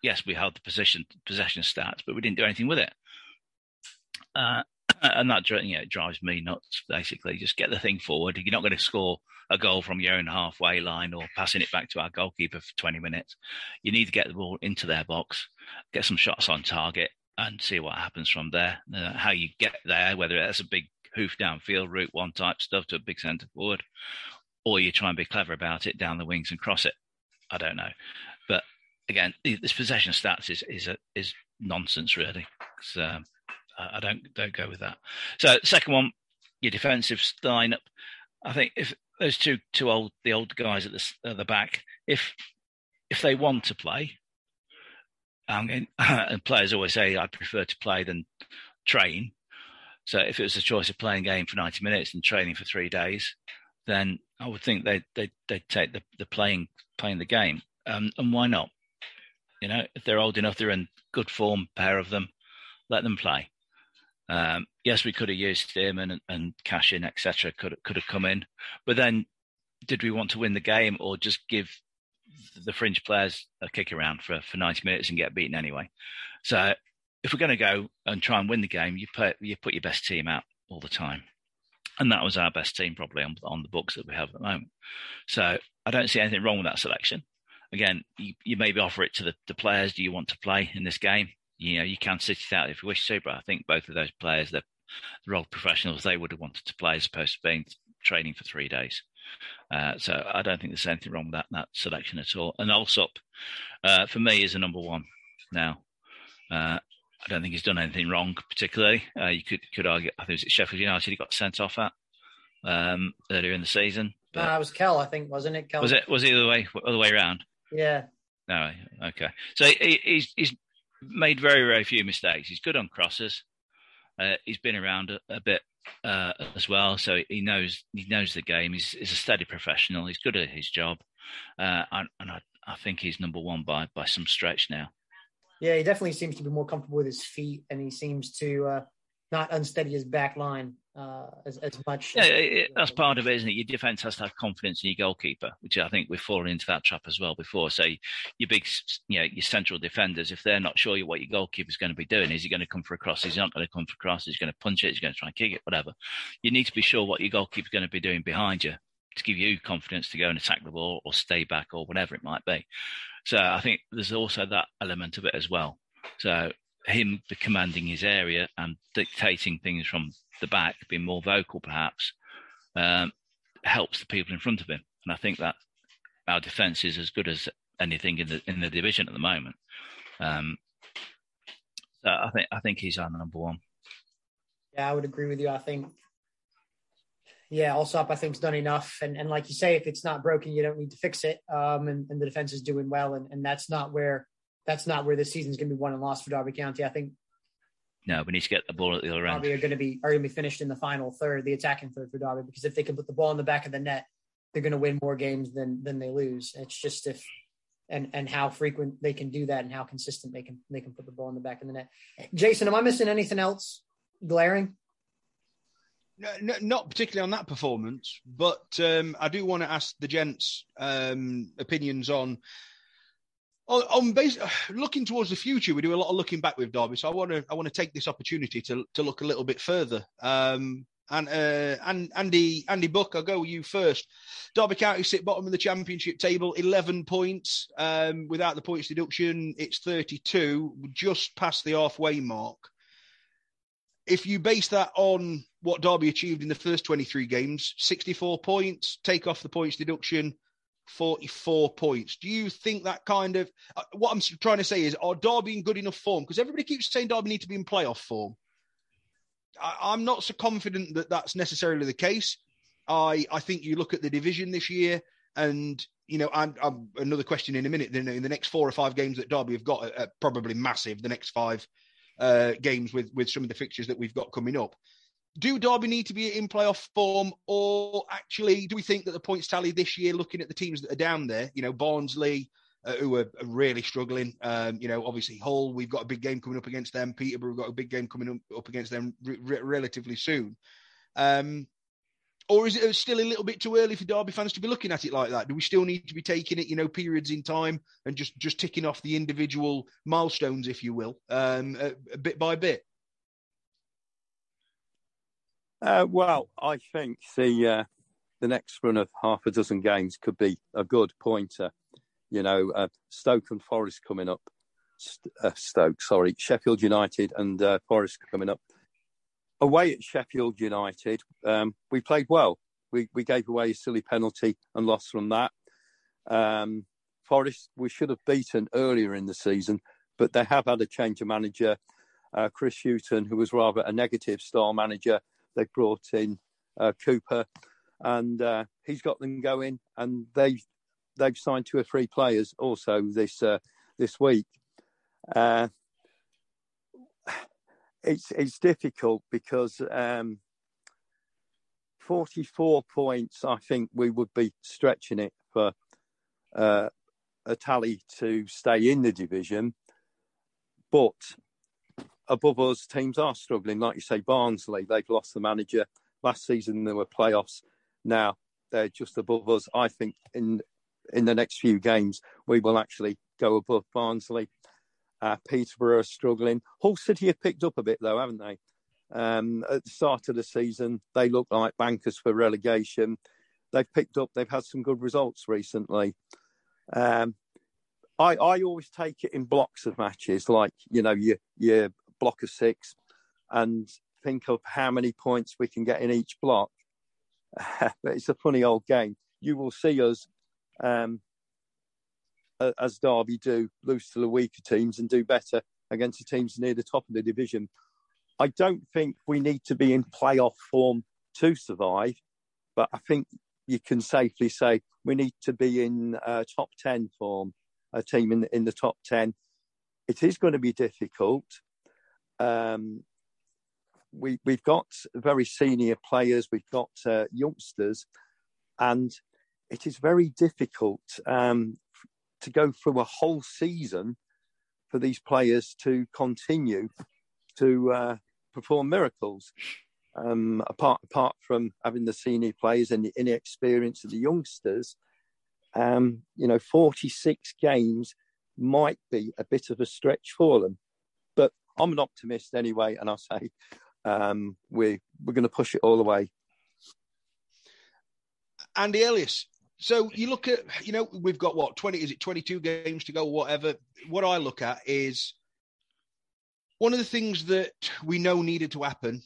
Speaker 4: Yes, we held the position possession stats, but we didn't do anything with it. Uh, and that you know, drives me nuts. Basically, just get the thing forward. You're not going to score a goal from your own halfway line or passing it back to our goalkeeper for 20 minutes. You need to get the ball into their box, get some shots on target, and see what happens from there. Uh, how you get there, whether it's a big hoof downfield, route one type stuff to a big centre forward, or you try and be clever about it down the wings and cross it. I don't know, but again, this possession stats is is a, is nonsense really. Um, I don't don't go with that. So second one, your defensive lineup. I think if those two two old the old guys at the at the back, if if they want to play, um, and, and players always say I prefer to play than train. So if it was a choice of playing game for ninety minutes and training for three days, then I would think they they they take the, the playing playing the game. Um, and why not? You know, if they're old enough, they're in good form, pair of them, let them play. Um, yes, we could have used Stearman and, and Cashin, etc. Could could have come in, but then did we want to win the game or just give the fringe players a kick around for, for 90 minutes and get beaten anyway? So if we're going to go and try and win the game, you put you put your best team out all the time. And that was our best team probably on, on the books that we have at the moment. So I don't see anything wrong with that selection. Again, you, you maybe offer it to the, the players. Do you want to play in this game? You know, you can sit it out if you wish to, but I think both of those players, they're, they're old professionals. They would have wanted to play as opposed to being training for three days. Uh, so I don't think there's anything wrong with that that selection at all. And Allsop, uh, for me, is a number one now. Uh, I don't think he's done anything wrong particularly. Uh, you could could argue. I think it was at Sheffield United he got sent off at um, earlier in the season.
Speaker 2: But no, it was Kell, I think, wasn't it?
Speaker 4: Was it? Was it the other way other way around?
Speaker 2: Yeah.
Speaker 4: No. Okay. So he, he's he's made very very few mistakes. He's good on crosses. Uh, he's been around a, a bit uh, as well, so he knows he knows the game. He's, he's a steady professional. He's good at his job, uh, and, and I, I think he's number one by by some stretch now.
Speaker 2: Yeah, he definitely seems to be more comfortable with his feet, and he seems to uh, not unsteady his back line uh, as, as much.
Speaker 4: Yeah, it, that's part of it, isn't it? Your defense has to have confidence in your goalkeeper, which I think we've fallen into that trap as well before. So your big, you know, your central defenders, if they're not sure what your goalkeeper is going to be doing, is he going to come for a cross? Is he not going to come for a cross? Is he going to punch it? Is he going to try and kick it? Whatever. You need to be sure what your goalkeeper is going to be doing behind you to give you confidence to go and attack the ball or stay back or whatever it might be. So I think there's also that element of it as well. So him commanding his area and dictating things from the back, being more vocal perhaps, um, helps the people in front of him. And I think that our defence is as good as anything in the in the division at the moment. Um, so I think I think he's our number one.
Speaker 2: Yeah, I would agree with you. I think, yeah, Allsop I think's done enough, and and like you say, if it's not broken, you don't need to fix it. Um, and, and the defense is doing well, and, and that's not where that's not where this season's going to be won and lost for Derby County. I think.
Speaker 4: No, we need to get the ball at the other end.
Speaker 2: Derby are going to be are going to be finished in the final third, the attacking third for Derby, because if they can put the ball in the back of the net, they're going to win more games than than they lose. It's just if and and how frequent they can do that and how consistent they can they can put the ball in the back of the net. Jason, am I missing anything else glaring?
Speaker 1: No, not particularly on that performance, but um, I do want to ask the gents' um, opinions on on, on base, looking towards the future, we do a lot of looking back with Derby. So I want to I want to take this opportunity to to look a little bit further. Um, and uh, and Andy Andy Buck, I'll go with you first. Derby County sit bottom of the championship table, eleven points. Um, without the points deduction, it's thirty-two, just past the halfway mark. If you base that on what Derby achieved in the first twenty-three games, sixty-four points, take off the points deduction, 44 points. Do you think that kind of uh, what I'm trying to say is are Derby in good enough form? Because everybody keeps saying Derby need to be in playoff form. I, am not so confident that that's necessarily the case. I I think you look at the division this year, and you know, and, another question in a minute. Then in the next four or five games that Derby have got, are, are probably massive. The next five uh, games with with some of the fixtures that we've got coming up do Derby need to be in playoff form, or actually do we think that the points tally this year, looking at the teams that are down there, you know, Barnsley, uh, who are, really struggling, um, you know, obviously Hull, we've got a big game coming up against them. Peterborough, we've got a big game coming up, against them relatively soon. Um, or is it still a little bit too early for Derby fans to be looking at it like that? Do we still need to be taking it, you know, periods in time and just just ticking off the individual milestones, if you will, um, bit by bit?
Speaker 3: Uh, well, I think the uh, the next run of half a dozen games could be a good pointer. You know, uh, Stoke and Forest coming up. St- uh, Stoke, sorry, Sheffield United and uh, Forest coming up. Away at Sheffield United, um, we played well. We we gave away a silly penalty and lost from that. Um, Forest, we should have beaten earlier in the season, but they have had a change of manager. Uh, Chris Hughton, who was rather a negative style manager, they brought in uh, Cooper, and uh, he's got them going. And they they've signed two or three players also this uh, this week. Uh, it's it's difficult because um, 44 points. I think we would be stretching it for uh, a tally to stay in the division, but above us, teams are struggling. Like you say, Barnsley, they've lost the manager. Last season there were playoffs. Now they're just above us. I think in in the next few games we will actually go above Barnsley. Uh, Peterborough are struggling. Hull City have picked up a bit though, haven't they? Um, at the start of the season, they look like bankers for relegation. They've picked up, they've had some good results recently. Um, I, I always take it in blocks of matches, like, you know, your, your block of six, and think of how many points we can get in each block. but it's a funny old game. You will see us, um, as Derby do, lose to the weaker teams and do better against the teams near the top of the division. I don't think we need to be in playoff form to survive, but I think you can safely say we need to be in uh, top 10 form, a team in, in the top 10. It is going to be difficult. Um, we, we've got very senior players, we've got uh, youngsters, and it is very difficult um, to go through a whole season for these players to continue to uh, perform miracles. Um, apart apart from having the senior players and the inexperience of the youngsters, um, you know, 46 games might be a bit of a stretch for them. I'm an optimist anyway, and I say um, we're we're going to push it all the way.
Speaker 1: Andy Ellis. So you look at, you know, we've got what twenty? Is it twenty-two games to go? Whatever. What I look at is one of the things that we know needed to happen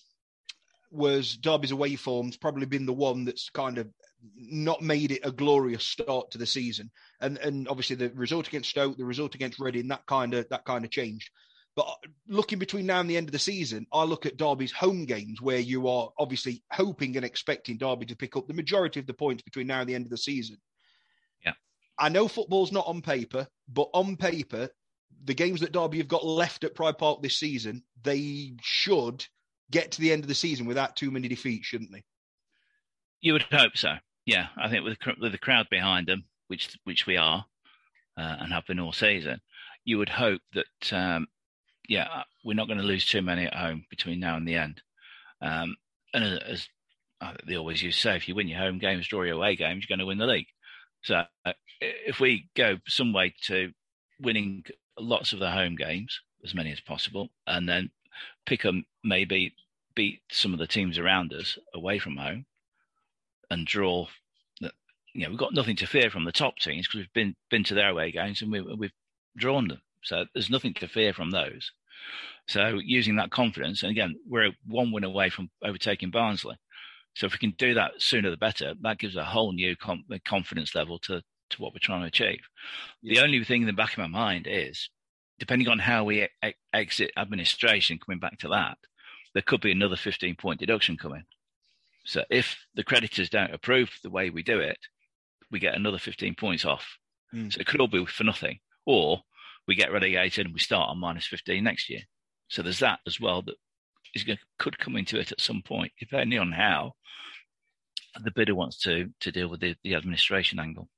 Speaker 1: was Derby's away form's probably been the one that's kind of not made it a glorious start to the season. And and obviously the result against Stoke, the result against Reading, that kind of that kind of changed. But looking between now and the end of the season, I look at Derby's home games where you are obviously hoping and expecting Derby to pick up the majority of the points between now and the end of the season.
Speaker 4: Yeah.
Speaker 1: I know football's not on paper, but on paper, the games that Derby have got left at Pride Park this season, they should get to the end of the season without too many defeats, shouldn't they?
Speaker 4: You would hope so. Yeah, I think with with the crowd behind them, which which we are, uh, and have been all season, you would hope that um, yeah, uh, we're not going to lose too many at home between now and the end. Um, and as, as they always used to say, if you win your home games, draw your away games, you're going to win the league. So uh, if we go some way to winning lots of the home games, as many as possible, and then pick them, maybe beat some of the teams around us away from home, and draw. You know, we've got nothing to fear from the top teams because we've been been to their away games and we, we've drawn them. So there's nothing to fear from those. So using that confidence, and again, we're one win away from overtaking Barnsley. So if we can do that sooner, the better. That gives a whole new com- confidence level to to what we're trying to achieve. The only thing in the back of my mind is, depending on how we e- exit administration, coming back to that, there could be another 15 point deduction coming. So if the creditors don't approve the way we do it, we get another 15 points off. Mm. So it could all be for nothing. Or we get relegated and we start on minus 15 next year. So there's that as well that is going, could come into it at some point, depending on how the bidder wants to to deal with the, the administration angle.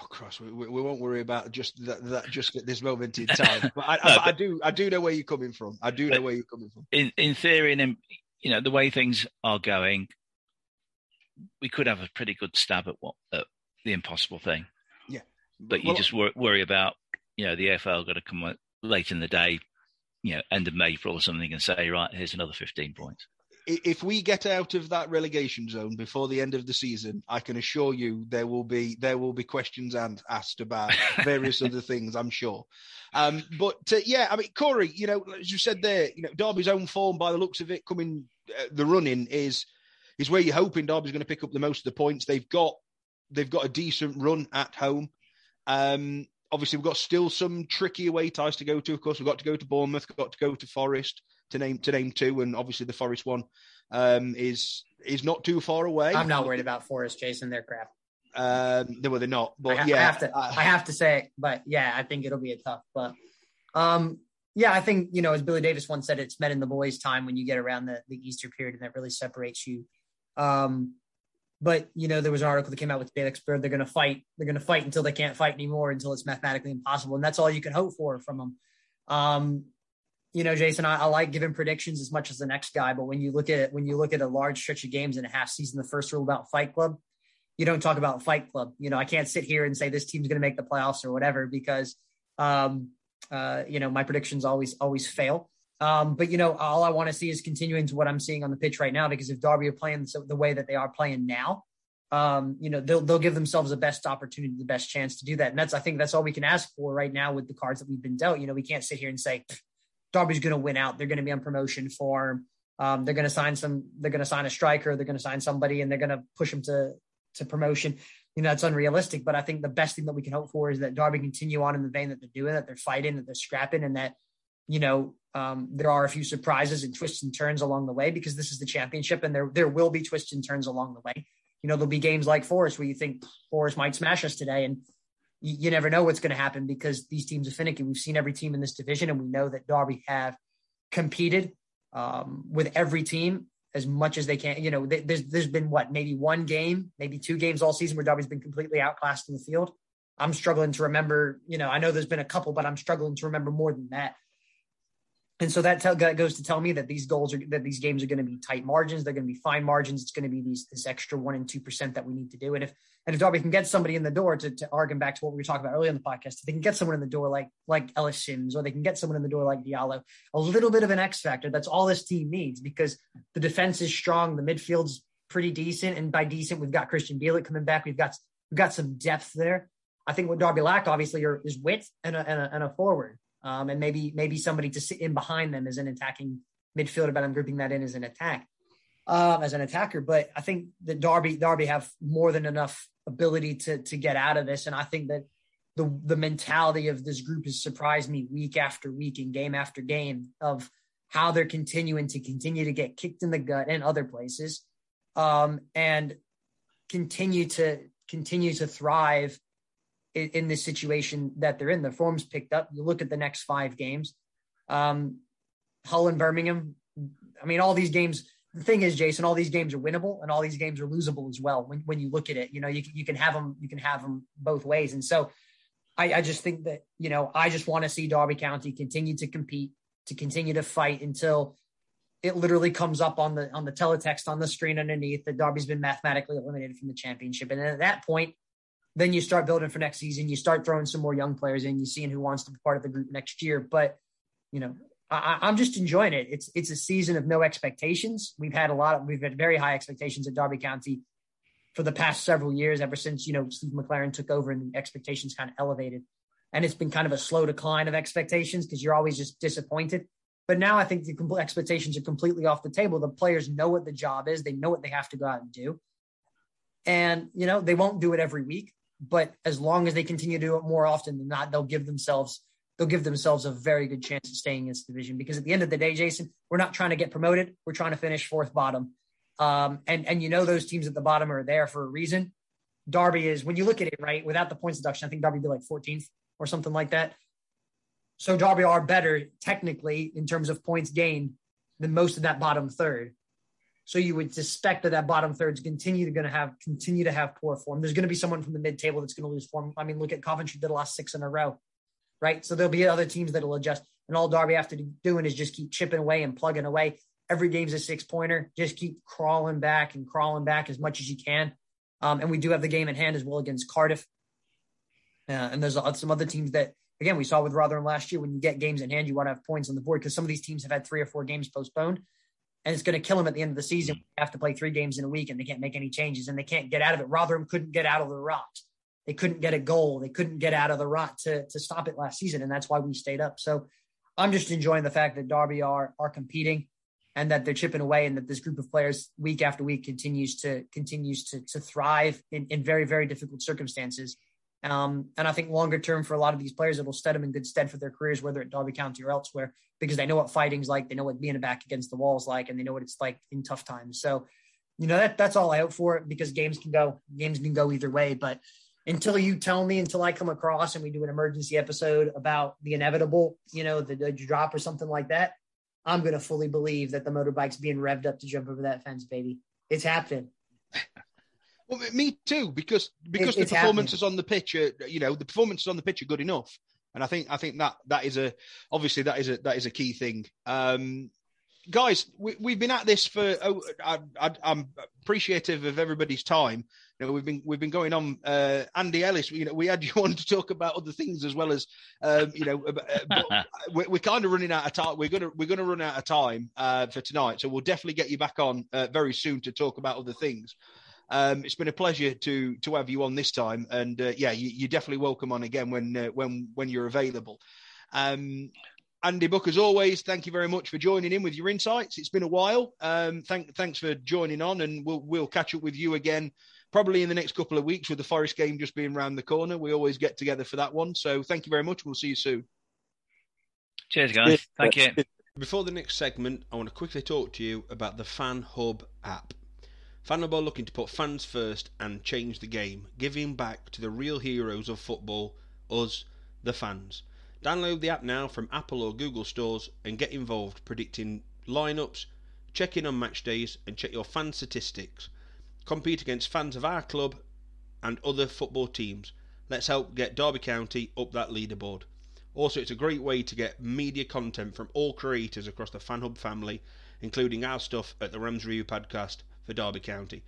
Speaker 1: Oh, cross, we, we won't worry about just that, that just at this moment in time. But I, no, I, but, I, do, I do know where you're coming from. I do know where you're coming from.
Speaker 4: In in theory, and in, you know the way things are going, we could have a pretty good stab at what at the impossible thing.
Speaker 1: Yeah,
Speaker 4: but you just wor- worry about you know, the EFL got to come late in the day, you know, end of April or something and say, right, here's another 15 points.
Speaker 1: If we get out of that relegation zone before the end of the season, I can assure you there will be there will be questions and asked about various other things. I'm sure, um, but uh, yeah, I mean, Cory, you know, as you said there, you know, Derby's own form by the looks of it coming uh, the running is is where you're hoping Derby's going to pick up the most of the points. They've got they've got a decent run at home. Um, obviously we've got still some tricky away ties to go to. Of course, we've got to go to Bournemouth, got to go to Forest to name to name two, and obviously the Forest one um, is is not too far away.
Speaker 2: I'm not worried about Forest, Jason. They're crap.
Speaker 1: Um, no, they're not. But
Speaker 2: I,
Speaker 1: yeah,
Speaker 2: I have to. Uh, I have to say, it, but yeah, I think it'll be a tough. But um, yeah, I think you know, as Billy Davies once said, it's men in the boys' time when you get around the the Easter period, and that really separates you. Um, but you know, there was an article that came out with Felix Bird. They're going to fight. They're going to fight until they can't fight anymore, until it's mathematically impossible, and that's all you can hope for from them. Um, you know, Jason, I, I, like giving predictions as much as the next guy, but when you look at it, when you look at a large stretch of games in a half season, the first rule about Fight Club, you don't talk about Fight Club. You know, I can't sit here and say this team's going to make the playoffs or whatever because, um, uh, you know, my predictions always always fail. Um, but you know, all I want to see is continuing to what I'm seeing on the pitch right now. Because if Derby are playing the way that they are playing now, um, you know, they'll they'll give themselves the best opportunity, the best chance to do that. And that's I think that's all we can ask for right now with the cards that we've been dealt. You know, we can't sit here and say Derby's going to win out. They're going to be on promotion form. Um, they're going to sign some. They're going to sign a striker. They're going to sign somebody, and they're going to push them to to promotion. You know, that's unrealistic. But I think the best thing that we can hope for is that Derby continue on in the vein that they're doing, that they're fighting, that they're scrapping, and that you know um, there are a few surprises and twists and turns along the way because this is the championship, and there there will be twists and turns along the way you know, there'll be games like Forest where you think Forest might smash us today. And you, you never know what's going to happen because these teams are finicky. We've seen every team in this division, and we know that Derby have competed um, with every team as much as they can. You know, there's there's been what maybe one game, maybe two games all season where Derby's been completely outclassed in the field. I'm struggling to remember. You know, I know there's been a couple, but I'm struggling to remember more than that. And so that, tell, that goes to tell me that these goals are that these games are going to be tight margins. They're going to be fine margins. It's going to be these this extra one and two percent that we need to do. And if and if Derby can get somebody in the door to, to argue back to what we were talking about earlier in the podcast, if they can get someone in the door like like Ellis Simms, or they can get someone in the door like Diallo, a little bit of an X factor. That's all this team needs because the defense is strong, the midfield's pretty decent, and by decent, we've got Krystian Bielik coming back. We've got we've got some depth there. I think what Derby lack obviously are, is width and a, and a, and a forward um, and maybe maybe somebody to sit in behind them as an attacking midfielder, but I'm grouping that in as an attack, um, as an attacker. But I think that Derby Derby have more than enough ability to to get out of this, and I think that the the mentality of this group has surprised me week after week and game after game of how they're continuing to continue to get kicked in the gut and other places, um, and continue to continue to thrive in, in this situation that they're in. The form's picked up. You look at the next five games. Um, Hull and Birmingham. I mean, all these games. The thing is, Jason, all these games are winnable and all these games are losable as well. When when you look at it, you know, you you can have them you can have them both ways. And so, I, I just think that you know, I just want to see Derby County continue to compete, to continue to fight until it literally comes up on the on the teletext on the screen underneath that Derby's been mathematically eliminated from the championship. And at that point, then you start building for next season. You start throwing some more young players in. You seeing who wants to be part of the group next year. But you know, I, am just enjoying it. It's it's a season of no expectations. We've had a lot of we've had very high expectations at Derby County for the past several years. Ever since you know Steve McClaren took over and the expectations kind of elevated, and it's been kind of a slow decline of expectations because you're always just disappointed. But now I think the expectations are completely off the table. The players know what the job is. They know what they have to go out and do. And, you know, they won't do it every week but as long as they continue to do it more often than not, they'll give themselves they'll give themselves a very good chance of staying in this division. Because at the end of the day, Jason, we're not trying to get promoted; we're trying to finish fourth bottom. Um, and and you know those teams at the bottom are there for a reason. Derby is when you look at it right without the points deduction. I think Derby be like 14th or something like that. So Derby are better technically in terms of points gained than most of that bottom third. So you would suspect that that bottom third is continue to going to have continue to have poor form. There's going to be someone from the mid table that's going to lose form. I mean, look at Coventry did last six in a row, right? So there'll be other teams that'll adjust, and all Derby have to do doing is just keep chipping away and plugging away. Every game's a six pointer. Just keep crawling back and crawling back as much as you can. Um, and we do have the game in hand as well against Cardiff. Uh, and there's some other teams that again we saw with Rotherham last year. When you get games in hand, you want to have points on the board because some of these teams have had three or four games postponed and it's going to kill them at the end of the season. They have to play three games in a week and they can't make any changes and they can't get out of it. Rotherham couldn't get out of the rot. They couldn't get a goal. They couldn't get out of the rot to, to stop it last season. And that's why we stayed up. So I'm just enjoying the fact that Derby are, are competing and that they're chipping away and that this group of players week after week continues to, continues to, to thrive in, in very, very difficult circumstances. Um, and I think longer term for a lot of these players, it will set them in good stead for their careers, whether at Derby County or elsewhere, because they know what fighting's like, they know what being a back against the wall is like, and they know what it's like in tough times. So, you know, that that's all I hope for because games can go games can go either way. But until you tell me, until I come across and we do an emergency episode about the inevitable, you know, the, the drop or something like that, I'm gonna fully believe that the motorbike's being revved up to jump over that fence, baby. It's happening.
Speaker 1: Well, me too, because because the performances happening. on the pitch, are, you know, the performances on the pitch are good enough, and I think I think that that is a obviously that is a that is a key thing. Um, guys, we, we've been at this for. Oh, I, am appreciative of everybody's time. You know, we've been we've been going on. Uh, Andy Ellis, you know, we had you on to talk about other things as well as, um, you know, uh, we're, we're, kind of running out of time. We're gonna we're gonna run out of time uh, for tonight, so we'll definitely get you back on uh, very soon to talk about other things. Um, it's been a pleasure to to have you on this time, and uh, yeah, you, are definitely welcome on again when uh, when when you're available. Um, Andy Book, as always, thank you very much for joining in with your insights. It's been a while. Um, thank, thanks for joining on, and we'll we'll catch up with you again probably in the next couple of weeks with the Forest game just being around the corner. We always get together for that one. So thank you very much. We'll see you soon.
Speaker 4: Cheers, guys. Thank you.
Speaker 5: Before the next segment, I want to quickly talk to you about the Fan Hub app. Fan Hub are looking to put fans first and change the game, giving back to the real heroes of football, us, the fans. Download the app now from Apple or Google stores and get involved predicting lineups, check in on match days, and check your fan statistics. Compete against fans of our club and other football teams. Let's help get Derby County up that leaderboard. Also, it's a great way to get media content from all creators across the FanHub family, including our stuff at the Rams Review podcast for Derby County.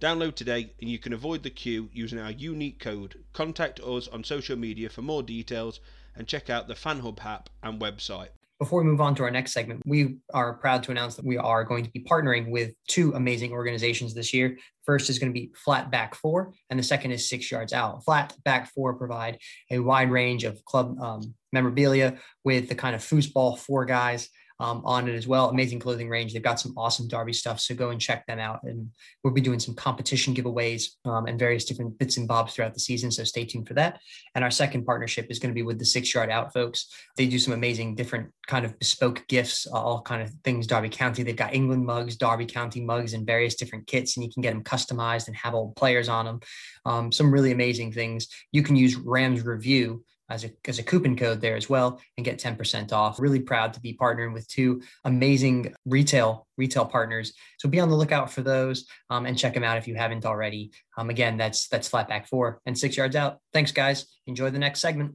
Speaker 5: Download today and you can avoid the queue using our unique code. Contact us on social media for more details and check out the FanHub app and website.
Speaker 2: Before we move on to our next segment, we are proud to announce that we are going to be partnering with two amazing organizations this year. First is going to be Flat Back Four, and the second is Six Yards Out. Flat Back Four provide a wide range of club um, memorabilia with the kind of foosball four guys um, on it as well. Amazing clothing range. They've got some awesome Derby stuff. So go and check them out. And we'll be doing some competition giveaways um, and various different bits and bobs throughout the season. So stay tuned for that. And our second partnership is going to be with the Six Yard Out folks. They do some amazing different kind of bespoke gifts, all kind of things Derby County. They've got England mugs, Derby County mugs, and various different kits, and you can get them customized and have old players on them. Um, some really amazing things. You can use Rams Review as a, as a coupon code there as well and get 10% off. Really proud to be partnering with two amazing retail retail partners. So be on the lookout for those um, and check them out if you haven't already. Um, again, that's that's flatback four and six yards out. Thanks, guys. Enjoy the next segment.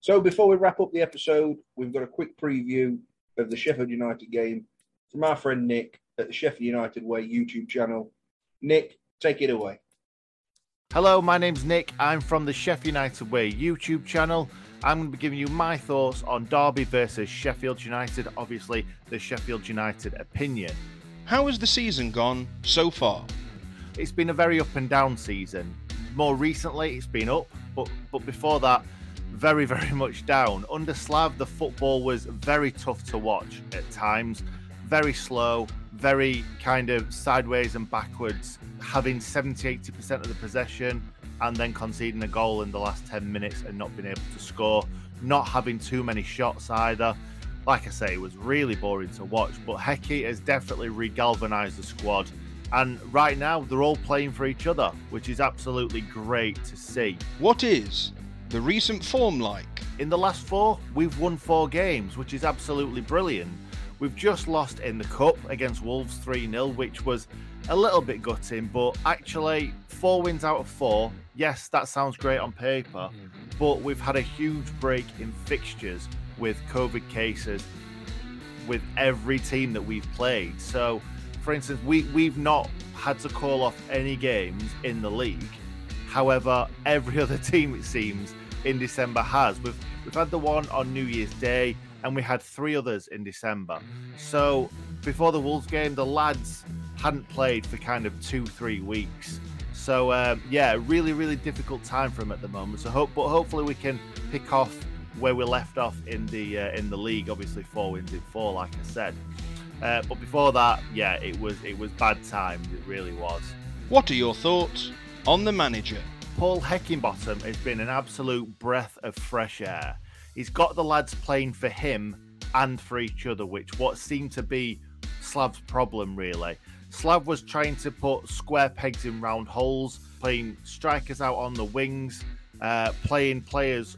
Speaker 6: So before we wrap up the episode, we've got a quick preview of the Sheffield United game from our friend Nick at the Sheffield United Way YouTube channel. Nick, take it away.
Speaker 7: Hello, my name's Nick. I'm from the Sheffield United Way YouTube channel. I'm going to be giving you my thoughts on Derby versus Sheffield United, obviously, the Sheffield United opinion.
Speaker 1: How has the season gone so far?
Speaker 7: It's been a very up and down season. More recently, it's been up, but, but before that, very, very much down. Under Slav, the football was very tough to watch at times, very slow, very kind of sideways and backwards, having 70 80% of the possession and then conceding a goal in the last 10 minutes and not being able to score, not having too many shots either. Like I say, it was really boring to watch, but Hecky has definitely re galvanized the squad. And right now, they're all playing for each other, which is absolutely great to see.
Speaker 1: What is the recent form like?
Speaker 7: In the last four, we've won four games, which is absolutely brilliant. We've just lost in the Cup against Wolves 3 0, which was a little bit gutting, but actually, four wins out of four. Yes, that sounds great on paper, mm-hmm. but we've had a huge break in fixtures with COVID cases with every team that we've played. So, for instance, we, we've not had to call off any games in the league. However, every other team, it seems, in December has. We've, we've had the one on New Year's Day and we had three others in December. So before the Wolves game, the lads hadn't played for kind of two, three weeks. So um, yeah, really, really difficult time for them at the moment. So hope, but hopefully we can pick off where we left off in the uh, in the league. Obviously, four wins in four, like I said. Uh, but before that, yeah, it was it was bad times. It really was.
Speaker 1: What are your thoughts on the manager?
Speaker 7: Paul Heckingbottom has been an absolute breath of fresh air he's got the lads playing for him and for each other, which what seemed to be Slav's problem really. Slav was trying to put square pegs in round holes, playing strikers out on the wings, uh, playing players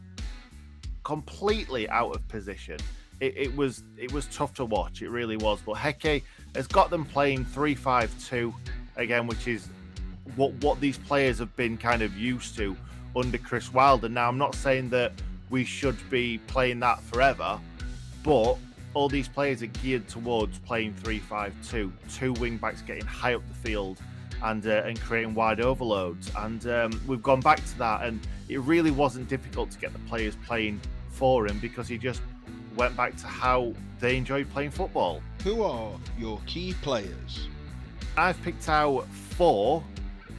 Speaker 7: completely out of position. It, it, was it was tough to watch. It really was. But Heke has got them playing three-five-two again, which is what what these players have been kind of used to under Chris Wilder. Now, I'm not saying that we should be playing that forever. But all these players are geared towards playing 3-5-2, two wing backs getting high up the field and uh, and creating wide overloads. And um, we've gone back to that, and it really wasn't difficult to get the players playing for him because he just went back to how they enjoyed playing football.
Speaker 1: Who are your key players?
Speaker 7: I've picked out four,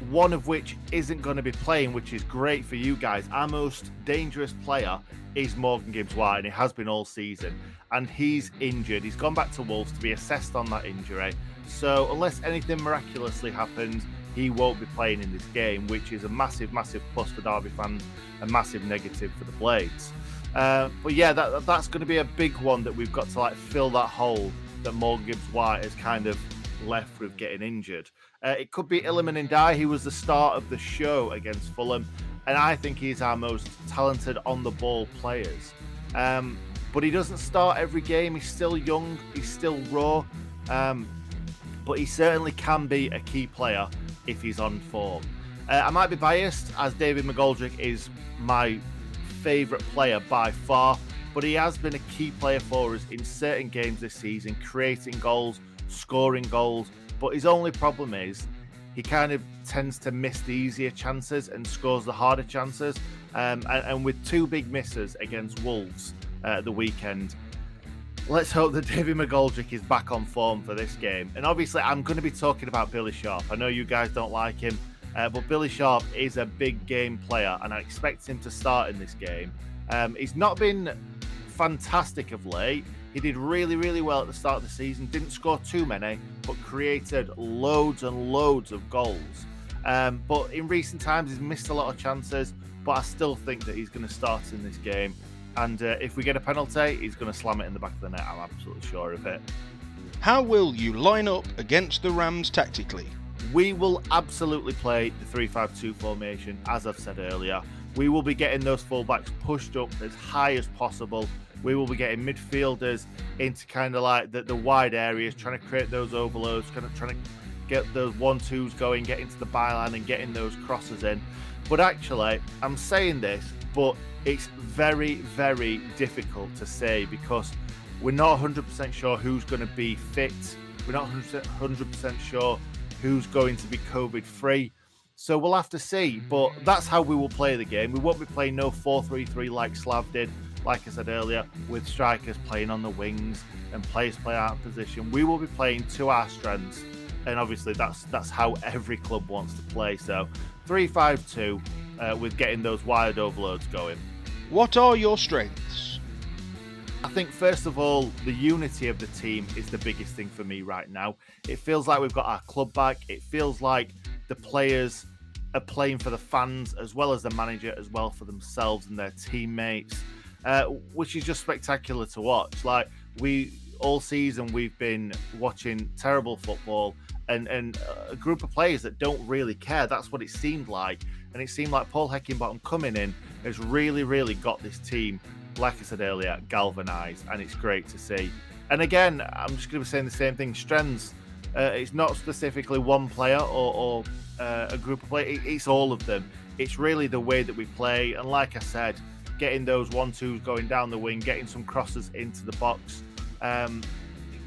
Speaker 7: one of which isn't going to be playing, which is great for you guys. Our most dangerous player is Morgan Gibbs White, and it has been all season. And he's injured. He's gone back to Wolves to be assessed on that injury. So, unless anything miraculously happens, he won't be playing in this game, which is a massive, massive plus for Derby fans, a massive negative for the Blades. Uh, but yeah, that, that's going to be a big one that we've got to like fill that hole that Morgan Gibbs White has kind of left with getting injured. Uh, it could be Iliman Ndiaye. He was the start of the show against Fulham, and I think he's our most talented on the ball players. Um, but he doesn't start every game. He's still young. He's still raw. Um, but he certainly can be a key player if he's on form. Uh, I might be biased, as David McGoldrick is my favourite player by far, but he has been a key player for us in certain games this season, creating goals, scoring goals. But his only problem is he kind of tends to miss the easier chances and scores the harder chances. Um, and, and, with two big misses against Wolves uh, the weekend, let's hope that David McGoldrick is back on form for this game. And obviously, I'm going to be talking about Billy Sharp. I know you guys don't like him, uh, but Billy Sharp is a big game player, and I expect him to start in this game. Um, he's not been fantastic of late. He did really, really well at the start of the season. Didn't score too many, but created loads and loads of goals. Um, but in recent times, he's missed a lot of chances. But I still think that he's going to start in this game. And uh, if we get a penalty, he's going to slam it in the back of the net. I'm absolutely sure of it.
Speaker 1: How will you line up against the Rams tactically?
Speaker 7: We will absolutely play the 3 5 2 formation, as I've said earlier. We will be getting those fullbacks pushed up as high as possible. We will be getting midfielders into kind of like the, the wide areas, trying to create those overloads, kind of trying to get those one twos going, get into the byline and getting those crosses in. But actually, I'm saying this, but it's very, very difficult to say because we're not 100% sure who's going to be fit. We're not 100% sure who's going to be COVID free. So we'll have to see. But that's how we will play the game. We won't be playing no 4 3 3 like Slav did, like I said earlier, with strikers playing on the wings and players play out of position. We will be playing to our strengths. And obviously, that's that's how every club wants to play. So 3 5 2 uh, with getting those wide overloads going.
Speaker 1: What are your strengths?
Speaker 7: I think, first of all, the unity of the team is the biggest thing for me right now. It feels like we've got our club back. It feels like the players are playing for the fans as well as the manager, as well for themselves and their teammates, uh, which is just spectacular to watch. Like, we all season, we've been watching terrible football and, and a group of players that don't really care. That's what it seemed like. And it seemed like Paul Heckingbottom coming in has really, really got this team, like I said earlier, galvanised, and it's great to see. And again, I'm just going to be saying the same thing. Strengths. Uh, it's not specifically one player or, or uh, a group of players. It's all of them. It's really the way that we play. And like I said, getting those one twos going down the wing, getting some crosses into the box, um,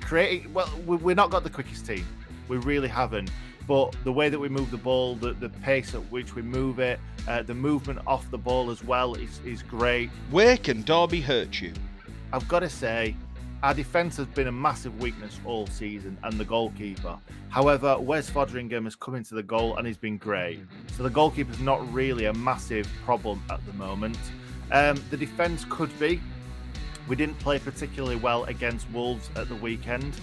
Speaker 7: creating. Well, we've not got the quickest team. We really haven't. But the way that we move the ball, the, the pace at which we move it, uh, the movement off the ball as well is, is great.
Speaker 1: Where can Derby hurt you?
Speaker 7: I've got to say, our defence has been a massive weakness all season, and the goalkeeper. However, Wes Foderingham has come into the goal and he's been great. So the goalkeeper's not really a massive problem at the moment. Um, the defence could be. We didn't play particularly well against Wolves at the weekend,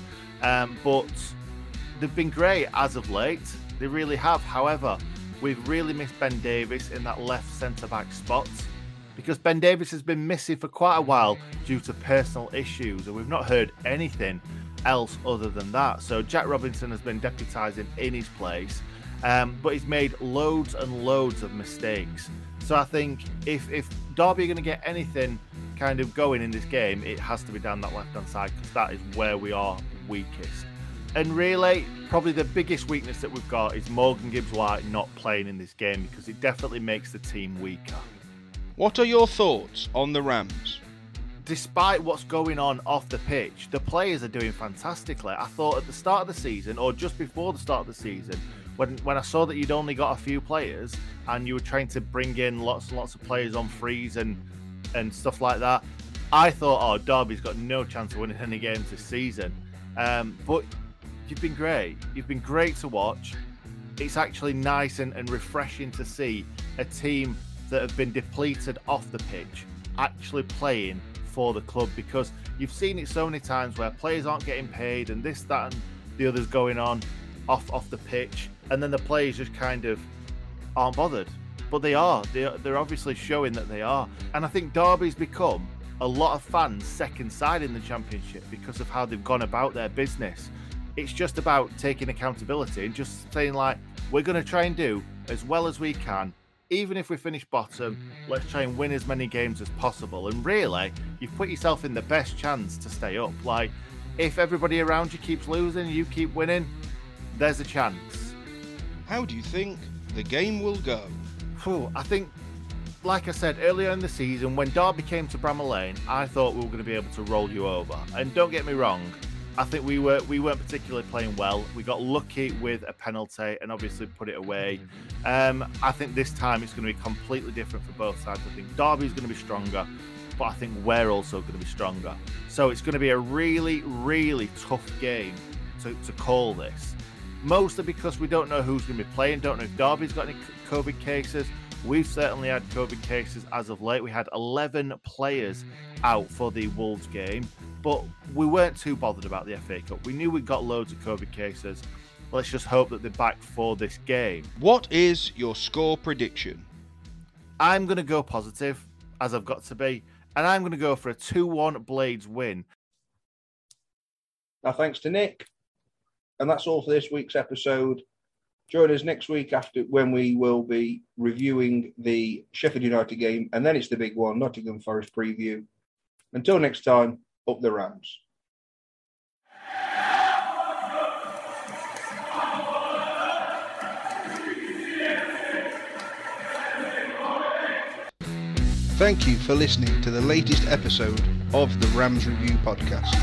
Speaker 7: um, but they've been great as of late. They really have. However, we've really missed Ben Davies in that left centre back spot because Ben Davies has been missing for quite a while due to personal issues, and we've not heard anything else other than that. So Jack Robinson has been deputising in his place, um, but he's made loads and loads of mistakes. So I think if if Derby are going to get anything kind of going in this game, it has to be down that left hand side because that is where we are weakest. And really, probably the biggest weakness that we've got is Morgan Gibbs White not playing in this game because it definitely makes the team weaker.
Speaker 1: What are your thoughts on the Rams?
Speaker 7: despite what's going on off the pitch, the players are doing fantastically. I thought at the start of the season, or just before the start of the season, when when I saw that you'd only got a few players and you were trying to bring in lots and lots of players on freeze and and stuff like that, I thought, oh, Derby's got no chance of winning any games this season. Um, but you've been great. You've been great to watch. It's actually nice and, and refreshing to see a team that have been depleted off the pitch actually playing for the club because you've seen it so many times where players aren't getting paid and this, that, and the others going on off off the pitch, and then the players just kind of aren't bothered. But they are. They're, they're obviously showing that they are. And I think Derby's become a lot of fans' second side in the championship because of how they've gone about their business. It's just about taking accountability and just saying like, we're going to try and do as well as we can even if we finish bottom, let's try and win as many games as possible. And really, you've put yourself in the best chance to stay up. Like, if everybody around you keeps losing, you keep winning, there's a chance.
Speaker 5: How do you think the game will go?
Speaker 7: Whew, I think, like I said earlier in the season, when Derby came to Bramall Lane, I thought we were going to be able to roll you over. And don't get me wrong, I think we were we weren't particularly playing well. We got lucky with a penalty and obviously put it away. Um, I think this time it's going to be completely different for both sides. I think Derby's going to be stronger, but I think we're also going to be stronger. So it's going to be a really, really tough game to, to call this. Mostly because we don't know who's going to be playing. Don't know if Derby's got any COVID cases. We've certainly had COVID cases as of late. We had 11 players out for the Wolves game but we weren't too bothered about the FA Cup. We knew we'd got loads of COVID cases. Let's just hope that they're back for this game.
Speaker 5: What is your score prediction?
Speaker 7: I'm going to go positive, as I've got to be, and I'm going to go for a 2 1 Blades win.
Speaker 6: Now, thanks to Nick. And that's all for this week's episode. Join us next week after when we will be reviewing the Sheffield United game, and then it's the big one, Nottingham Forest preview. Until next time, up the Rams.
Speaker 1: Thank you for listening to the latest episode of the Rams Review podcast.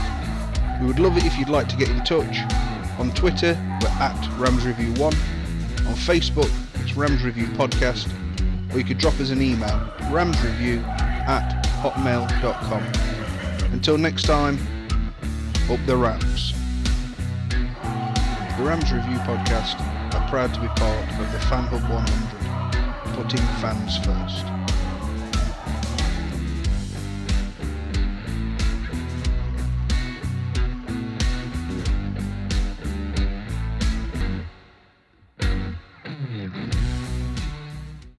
Speaker 1: We would love it if you'd like to get in touch. On Twitter, we're at Rams Review 1. On Facebook, it's Rams Review Podcast. Or you could drop us an email, ramsreview at hotmail.com. Until next time, up the Rams. The Rams Review Podcast are proud to be part of the Fan Hub 100, putting fans first.